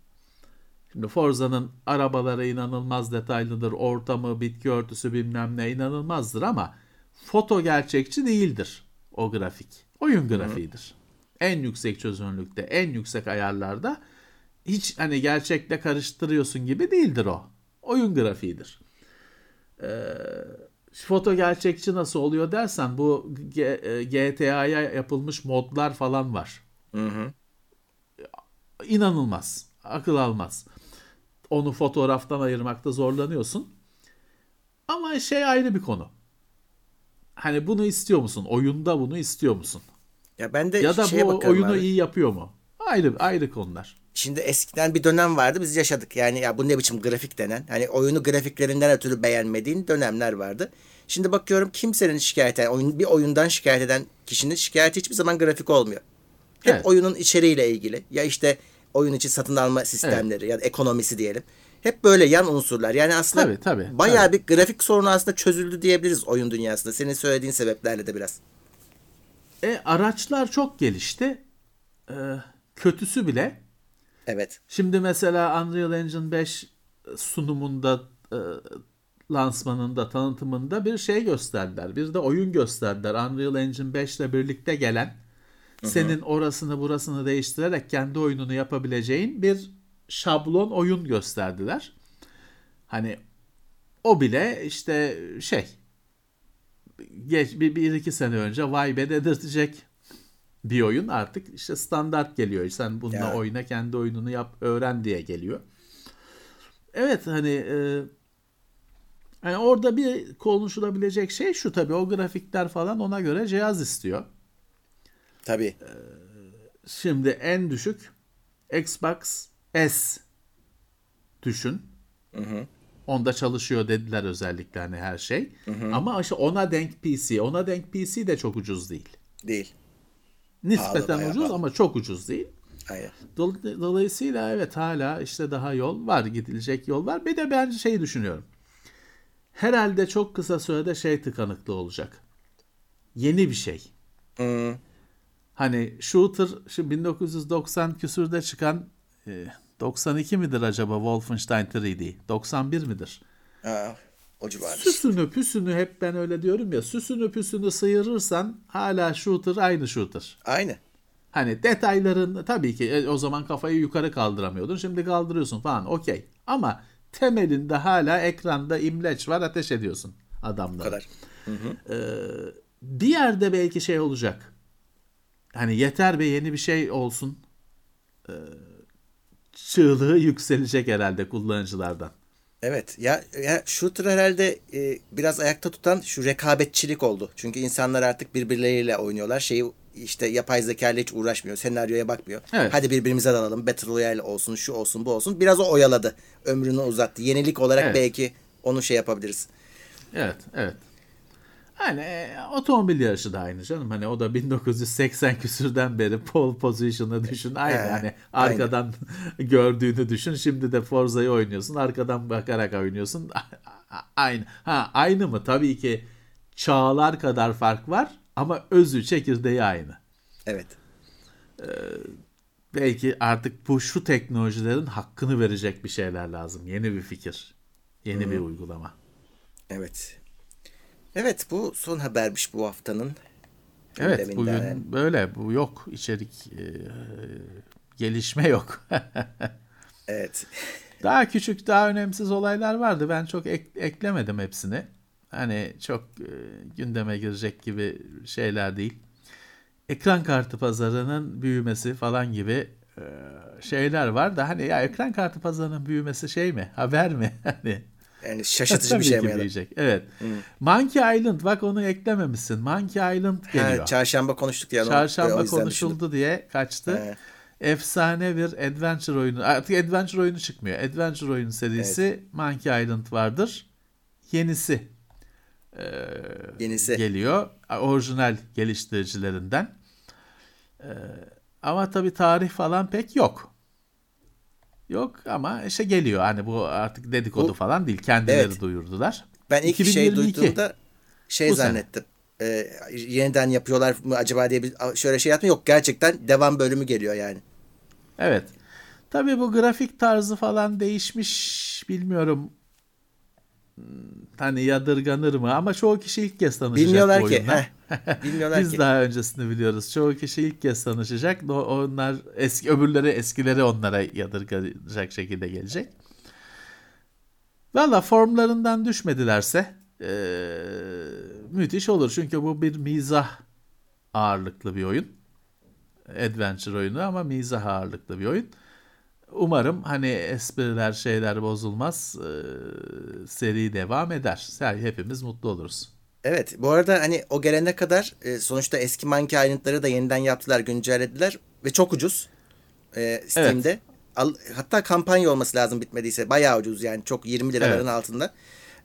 Şimdi Forza'nın arabaları inanılmaz detaylıdır. Ortamı, bitki örtüsü bilmem ne inanılmazdır ama foto gerçekçi değildir o grafik. Oyun grafiğidir. Hı. En yüksek çözünürlükte, en yüksek ayarlarda hiç hani gerçekle karıştırıyorsun gibi değildir o. Oyun grafiğidir. Ee, foto gerçekçi nasıl oluyor dersen bu GTA'ya e, yapılmış modlar falan var. Hı hı. İnanılmaz. Akıl almaz. Onu fotoğraftan ayırmakta zorlanıyorsun. Ama şey ayrı bir konu. Hani bunu istiyor musun? Oyunda bunu istiyor musun? Ya ben de ya da bu oyunu abi. iyi yapıyor mu? Ayrı ayrı konular. Şimdi eskiden bir dönem vardı biz yaşadık. Yani ya bu ne biçim grafik denen. Hani oyunu grafiklerinden ötürü beğenmediğin dönemler vardı. Şimdi bakıyorum kimsenin şikayet eden, oyun, bir oyundan şikayet eden kişinin şikayeti hiçbir zaman grafik olmuyor. Hep evet. oyunun içeriğiyle ilgili. Ya işte oyun için satın alma sistemleri evet. ya da ekonomisi diyelim. Hep böyle yan unsurlar. Yani aslında tabii, tabii, bayağı tabii. bir grafik sorunu aslında çözüldü diyebiliriz oyun dünyasında. Senin söylediğin sebeplerle de biraz. E, araçlar çok gelişti. E, kötüsü bile. Evet. Şimdi mesela Unreal Engine 5 sunumunda e, lansmanında, tanıtımında bir şey gösterdiler. Bir de oyun gösterdiler. Unreal Engine 5 ile birlikte gelen Hı-hı. senin orasını burasını değiştirerek kendi oyununu yapabileceğin bir şablon oyun gösterdiler. Hani o bile işte şey geç bir, bir iki sene önce vay be dedirtecek bir oyun artık işte standart geliyor. Sen bununla yani. oyna kendi oyununu yap öğren diye geliyor. Evet hani e, yani orada bir konuşulabilecek şey şu tabii o grafikler falan ona göre cihaz istiyor. Tabii. E, şimdi en düşük Xbox S düşün. Hı hı. Onda çalışıyor dediler özellikle hani her şey. Hı hı. Ama işte ona denk PC. Ona denk PC de çok ucuz değil. Değil. Nispeten pahalı, ucuz pahalı. ama çok ucuz değil. Hayır. Dolayısıyla evet hala işte daha yol var, gidilecek yol var. Bir de ben şey düşünüyorum. Herhalde çok kısa sürede şey tıkanıklığı olacak. Yeni bir şey. Hmm. Hani shooter şu 1990 küsürde çıkan e, 92 midir acaba Wolfenstein 3D? 91 midir? Ha, o civarı. Süsünü püsünü hep ben öyle diyorum ya süsünü püsünü sıyırırsan hala shooter aynı shooter. Aynı. Hani detayların tabii ki e, o zaman kafayı yukarı kaldıramıyordun. Şimdi kaldırıyorsun falan okey. Ama temelinde hala ekranda imleç var ateş ediyorsun adamla. Bu kadar. Hı hı. Ee, bir yerde belki şey olacak. Hani yeter be yeni bir şey olsun. Ee, çığlığı yükselecek herhalde kullanıcılardan. Evet ya, ya shooter herhalde e, biraz ayakta tutan şu rekabetçilik oldu. Çünkü insanlar artık birbirleriyle oynuyorlar. Şeyi işte yapay zeka ile hiç uğraşmıyor. Senaryoya bakmıyor. Evet. Hadi birbirimize dalalım. Battle Royale olsun, şu olsun, bu olsun. Biraz o oyaladı. Ömrünü uzattı. Yenilik olarak evet. belki onu şey yapabiliriz. Evet, evet. Hani e, otomobil yarışı da aynı canım. Hani o da 1980 küsürden beri pole position'ı düşün. Aynı He, hani arkadan aynı. gördüğünü düşün. Şimdi de Forza'yı oynuyorsun. Arkadan bakarak oynuyorsun. aynı. Ha aynı mı? Tabii ki çağlar kadar fark var ama özü çekirdeği aynı. Evet. Ee, belki artık bu şu teknolojilerin hakkını verecek bir şeyler lazım. Yeni bir fikir. Yeni hmm. bir uygulama. Evet. Evet bu son habermiş bu haftanın. Evet bugün böyle bu yok içerik e, gelişme yok. evet. Daha küçük daha önemsiz olaylar vardı ben çok ek, eklemedim hepsini. hani çok e, gündeme girecek gibi şeyler değil. Ekran kartı pazarının büyümesi falan gibi e, şeyler var da hani ya ekran kartı pazarının büyümesi şey mi? Haber mi? Hani Yani şaşırtıcı Tabii bir şey mi ya da? Evet. Monkey Island bak onu eklememişsin. Monkey Island geliyor. Ha, çarşamba konuştuk o Çarşamba yüzden konuşuldu düşündüm. diye kaçtı. He. Efsane bir adventure oyunu. Artık adventure oyunu çıkmıyor. Adventure oyun serisi Monkey Island vardır. Yenisi e, Yenisi. geliyor. Orijinal geliştiricilerinden. E, ama tabii tarih falan pek yok. Yok ama işte geliyor. Hani bu artık dedikodu Bu- falan değil. Kendileri Evet. duyurdular. Ben ilk şey 2022. duyduğumda şey Bu sene. zannettim. Ee, yeniden yapıyorlar mı acaba diye bir şöyle şey yaptım. Yok gerçekten devam bölümü geliyor yani. Evet. Tabii bu grafik tarzı falan değişmiş bilmiyorum. Hmm, Hani yadırganır mı ama çoğu kişi ilk kez tanışacak Bilmiyorlar bu ki. oyunla. Heh, bilmiyorlar Biz ki. daha öncesini biliyoruz. Çoğu kişi ilk kez tanışacak. Onlar eski öbürleri eskileri onlara yadırgayacak şekilde gelecek. Valla formlarından düşmedilerse eee, müthiş olur. Çünkü bu bir mizah ağırlıklı bir oyun. Adventure oyunu ama mizah ağırlıklı bir oyun. Umarım hani espriler şeyler bozulmaz. eee, seri devam eder. Yani hepimiz mutlu oluruz. Evet bu arada hani o gelene kadar e, sonuçta eski Monkey Island'ları da yeniden yaptılar, güncellediler ve çok ucuz e, Steam'de. Al, hatta kampanya olması lazım bitmediyse. Bayağı ucuz yani çok 20 liraların Evet. altında.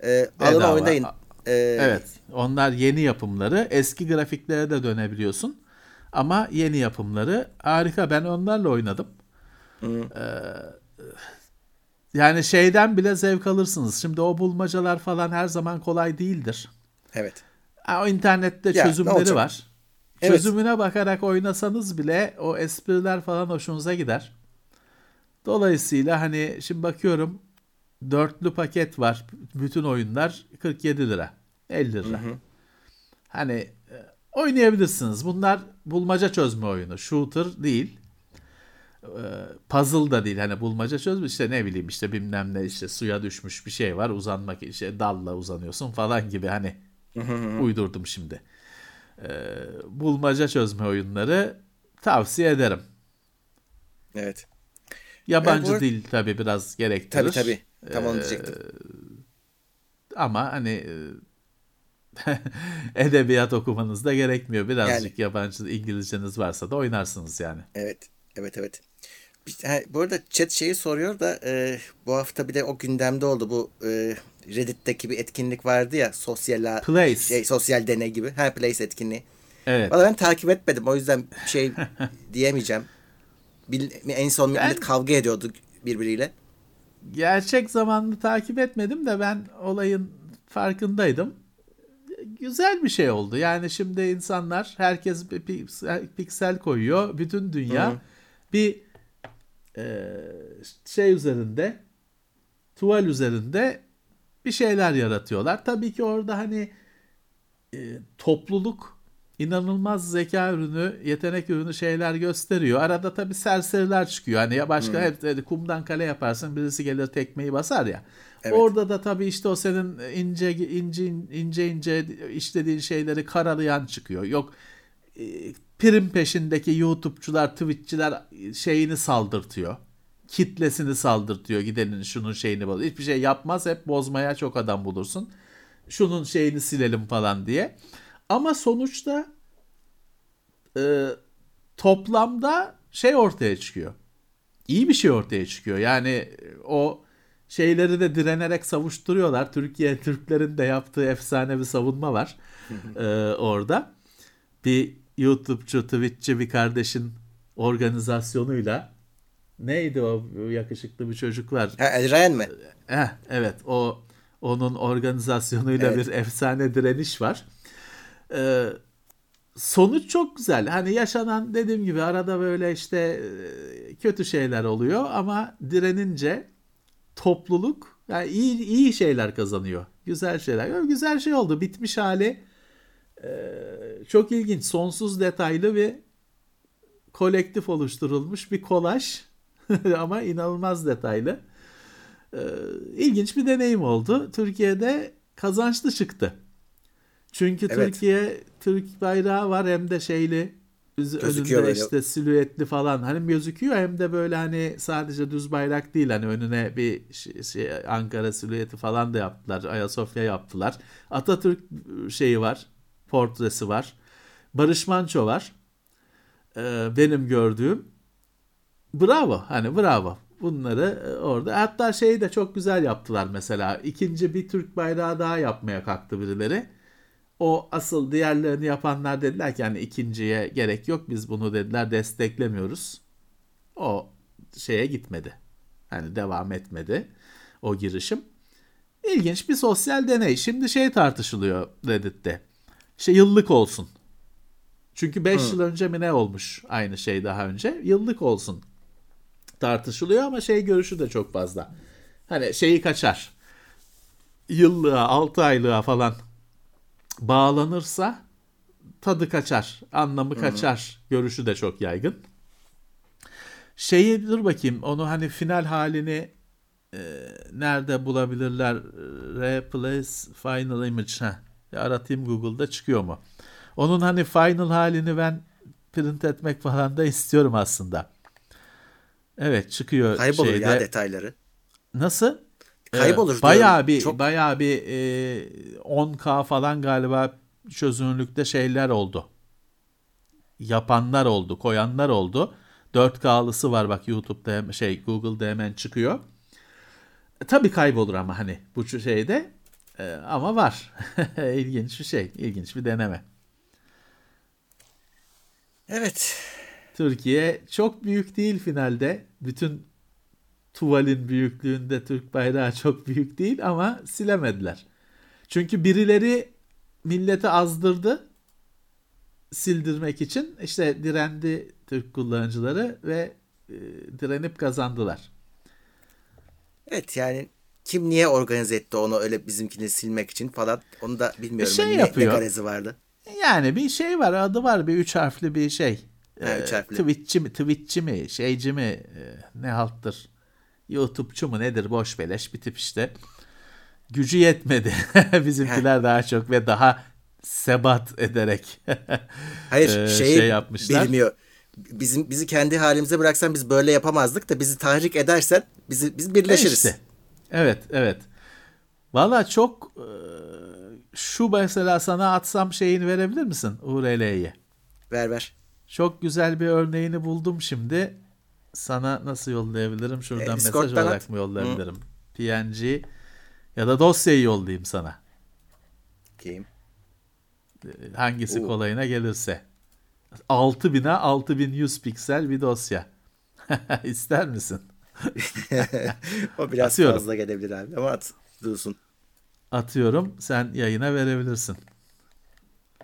E, alın Bedava. oynayın. E, Evet. Onlar yeni yapımları. Eski grafiklere de dönebiliyorsun. Ama yeni yapımları harika. Ben onlarla oynadım. Ee, yani şeyden bile zevk alırsınız. Şimdi o bulmacalar falan her zaman kolay değildir. Evet. O internette Ya, çözümleri var. Evet. Çözümüne bakarak oynasanız bile o espriler falan hoşunuza gider. Dolayısıyla hani şimdi bakıyorum dörtlü paket var. Bütün oyunlar 47 lira. 50 lira. Hani e, oynayabilirsiniz. Bunlar bulmaca çözme oyunu. Shooter değil. E, Puzzle da değil. Hani bulmaca çözme işte ne bileyim işte bilmem ne işte suya düşmüş bir şey var. Uzanmak işte dalla uzanıyorsun falan gibi hani uydurdum şimdi. E, bulmaca çözme oyunları tavsiye ederim. Evet. Yabancı bu- dil tabii biraz gerektirir. Tabii tabii. Tam onu Ee. Ama hani e, edebiyat okumanız da gerekmiyor. Birazcık Yani- yabancı İngilizceniz varsa da oynarsınız yani. Evet. Evet evet. Ha, bu arada chat şeyi soruyor da e, bu hafta bir de o gündemde oldu bu e, Reddit'teki bir etkinlik vardı ya sosyal Place. şey sosyal deney gibi. Ha Place etkinliği. Evet. Valla ben takip etmedim o yüzden şey diyemeyeceğim. Bil- en son millet Ben- kavga ediyordu birbiriyle. Gerçek zamanlı takip etmedim de ben olayın farkındaydım. Güzel bir şey oldu. Yani şimdi insanlar herkes bir piksel koyuyor. Bütün dünya Hı. bir e, şey üzerinde tuval üzerinde bir şeyler yaratıyorlar. Tabii ki orada hani e, topluluk inanılmaz zeka ürünü, yetenek ürünü şeyler gösteriyor. Arada tabii serseriler çıkıyor. Hani ya başka hep hani kumdan kale yaparsın birisi gelir tekmeyi basar ya. Evet. Orada da tabii işte o senin ince ince ince ince işlediğin şeyleri karalayan çıkıyor. Yok e, prim peşindeki YouTube'cular, Twitch'çiler şeyini saldırtıyor. Kitlesini saldırtıyor. Gidenin şunun şeyini boz. Hiçbir şey yapmaz. Hep bozmaya çok adam bulursun. Şunun şeyini silelim falan diye. Ama sonuçta e, toplamda şey ortaya çıkıyor. İyi bir şey ortaya çıkıyor. Yani e, o şeyleri de direnerek savuşturuyorlar. Türkiye Türklerin de yaptığı efsane bir savunma var e, orada. Bir YouTube'cu, Twitch'çi bir kardeşin organizasyonuyla neydi o yakışıklı bir çocuk var. Ha Ryan mı? Eh, evet o onun organizasyonuyla Evet. bir efsane direniş var. Ee, sonuç çok güzel. Hani yaşanan dediğim gibi arada böyle işte e, kötü şeyler oluyor ama direnince topluluk yani iyi iyi şeyler kazanıyor. Güzel şeyler. Güzel şey oldu. Bitmiş hali e, çok ilginç. Sonsuz detaylı bir kolektif oluşturulmuş bir kolaj ama inanılmaz detaylı. Ee, ilginç bir deneyim oldu. Türkiye'de kazançlı çıktı. Çünkü Evet. Türkiye Türk bayrağı var hem de şeyli Gözüküyor önünde böyle. işte silüetli falan hani gözüküyor hem de böyle hani sadece düz bayrak değil hani önüne bir şey, şey, Ankara silüeti falan da yaptılar. Ayasofya yaptılar. Atatürk şeyi var. Portresi var. Barış Manço var. Ee, benim gördüğüm. Bravo. Hani bravo. Bunları e, orada hatta şeyi de çok güzel yaptılar mesela. İkinci bir Türk bayrağı daha yapmaya kalktı birileri. O asıl diğerlerini yapanlar dediler ki hani ikinciye gerek yok biz bunu dediler desteklemiyoruz. O şeye gitmedi. Hani devam etmedi o girişim. İlginç bir sosyal deney. Şimdi şey tartışılıyor Reddit'te. Şey yıllık olsun. Çünkü 5 yıl önce mi ne olmuş aynı şey daha önce. Yıllık olsun tartışılıyor ama şey görüşü de çok fazla. Hani şeyi kaçar. Yıllığa, 6 aylığa falan bağlanırsa tadı kaçar, anlamı kaçar görüşü de çok yaygın. Şeyi dur bakayım onu hani final halini e, nerede bulabilirler? Replace Final Image. Heh, aratayım Google'da çıkıyor mu? Onun hani final halini ben print etmek falan da istiyorum aslında. Evet çıkıyor Kaybolur şeyde. ya detayları. Nasıl? Kaybolur Ee, bayağı bir Çok- bayağı bir e, 10K falan galiba çözünürlükte şeyler oldu. Yapanlar oldu, koyanlar oldu. 4K'lısı var bak YouTube'da şey Google'da hemen çıkıyor. E, tabii kaybolur ama hani bu şeyde E, ama var. ilginç bir şey, ilginç bir deneme. Evet. Türkiye çok büyük değil finalde. Bütün tuvalin büyüklüğünde Türk bayrağı çok büyük değil ama silemediler. Çünkü birileri milleti azdırdı sildirmek için. İşte direndi Türk kullanıcıları ve e, direnip kazandılar. Evet yani kim niye organize etti onu öyle bizimkini silmek için falan onu da bilmiyorum. şey ne, yapıyor. Ne garezi vardı. Yani bir şey var adı var bir üç harfli bir şey. Ha, Ee, üç harfli. Twitch'çi mi, Twitch'çi mi, şeyci mi, e, ne halttır? YouTube'çu mu nedir boş beleş bir tip işte. Gücü yetmedi. Bizimkiler daha çok ve daha sebat ederek Hayır e, şeyi şey yapmışlar. bilmiyor. Bizim bizi kendi halimize bıraksan biz böyle yapamazdık da bizi tahrik edersen bizi biz birleşiriz. İşte. Evet, evet. Valla çok e, şu mesela sana atsam şeyini verebilir misin URL'yi? Ver ver. Çok güzel bir örneğini buldum şimdi. Sana nasıl yollayabilirim? Şuradan E, mesaj Discord'dan olarak at. mı yollayabilirim? PNG ya da dosyayı yollayayım sana. Bakayım. Hangisi Oo. kolayına gelirse. 6000'e 6100 piksel bir dosya. İster misin? o biraz Atıyorum. fazla gelebilir abi ama at dursun. Atıyorum. Sen yayına verebilirsin.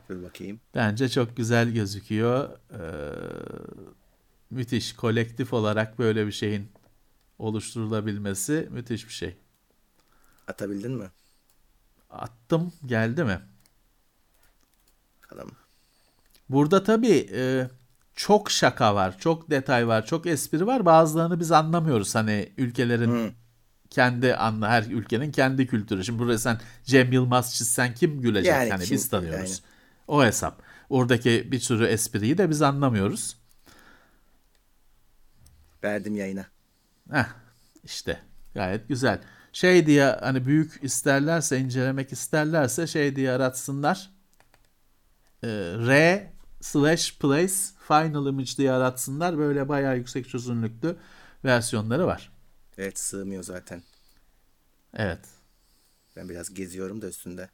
Dur bakayım. Bence çok güzel gözüküyor. Ee, müthiş. Kolektif olarak böyle bir şeyin oluşturulabilmesi müthiş bir şey. Atabildin mi? Attım. Geldi mi? Bakalım. Burada tabii e, çok şaka var, çok detay var, çok espri var. Bazılarını biz anlamıyoruz. Hani ülkelerin Hı. kendi anla her ülkenin kendi kültürü. Şimdi buraya sen Cem Yılmaz çizsen kim gülecek? Yani hani kim- biz tanıyoruz. aynen. O hesap. Oradaki bir sürü espriyi de biz anlamıyoruz. Verdim yayına. Heh, işte gayet güzel. Şey diye hani büyük isterlerse incelemek isterlerse şey diye aratsınlar. Ee, R slash place final image diye aratsınlar. Böyle bayağı yüksek çözünürlüklü versiyonları var. Evet sığmıyor zaten. Evet. Ben biraz geziyorum da üstünde.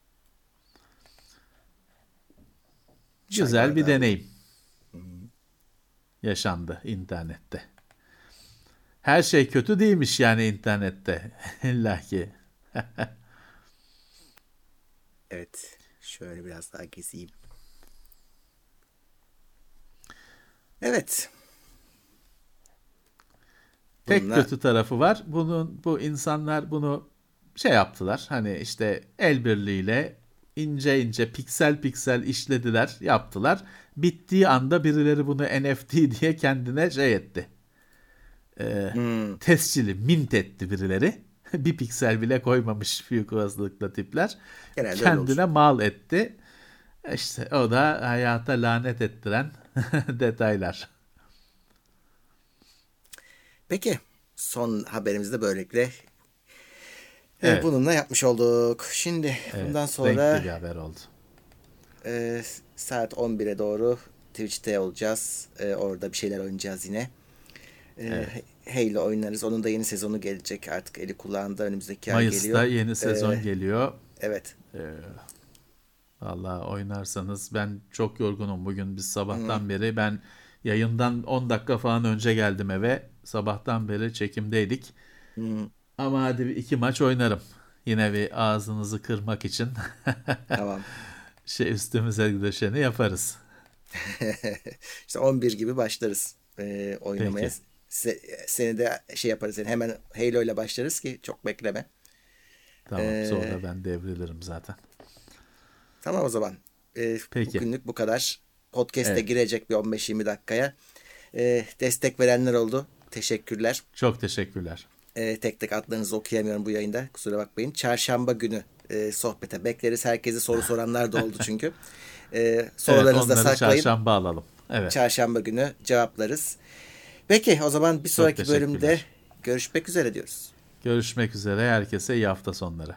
Güzel bir deneyim. Yaşandı internette. Her şey kötü değilmiş yani internette. İlla ki. Evet. Şöyle biraz daha gezeyim. Evet. Tek Bunlar- kötü tarafı var. Bunun bu insanlar bunu şey yaptılar. Hani işte el birliğiyle ince ince piksel piksel işlediler, yaptılar. Bittiği anda birileri bunu NFT diye kendine şey etti. Ee, Hmm. tescili mint etti birileri. bir piksel bile koymamış büyük olasılıkla tipler. Genelde Kendine mal etti. İşte o da hayata lanet ettiren detaylar. Peki son haberimizi de böylelikle e, Evet. bununla yapmış olduk. Şimdi Evet, bundan sonra renkli bir haber oldu. e, saat 11'e doğru Twitch'te olacağız. E, orada bir şeyler oynayacağız yine. E, Halo oynarız. Onun da yeni sezonu gelecek. Artık eli kulağında önümüzdeki ay geliyor. Mayıs'ta yeni sezon E, geliyor. Evet. Vallahi oynarsanız ben çok yorgunum bugün biz sabahtan beri ben yayından 10 dakika falan önce geldim eve sabahtan beri çekimdeydik ama hadi bir iki maç oynarım yine bir ağzınızı kırmak için Tamam. şey üstümüze düşeni yaparız işte 11 gibi başlarız e, oynamaya. Peki. Se- seni de şey yaparız. Yani hemen Halo ile başlarız ki çok bekleme. tamam Ee, sonra ben devrilirim zaten Tamam o zaman. E, Peki. Bugünlük bu kadar. Podcast'e Evet. girecek bir 15-20 dakikaya. E, destek verenler oldu. Teşekkürler. çok teşekkürler E, tek tek adlarınızı okuyamıyorum bu yayında. Kusura bakmayın. Çarşamba günü e, sohbete bekleriz. Herkese soru soranlar da oldu çünkü. E, evet, sorularınızı da onları saklayın. çarşamba alalım evet Çarşamba günü cevaplarız. Peki o zaman bir sonraki bölümde görüşmek üzere diyoruz. görüşmek üzere herkese iyi hafta sonları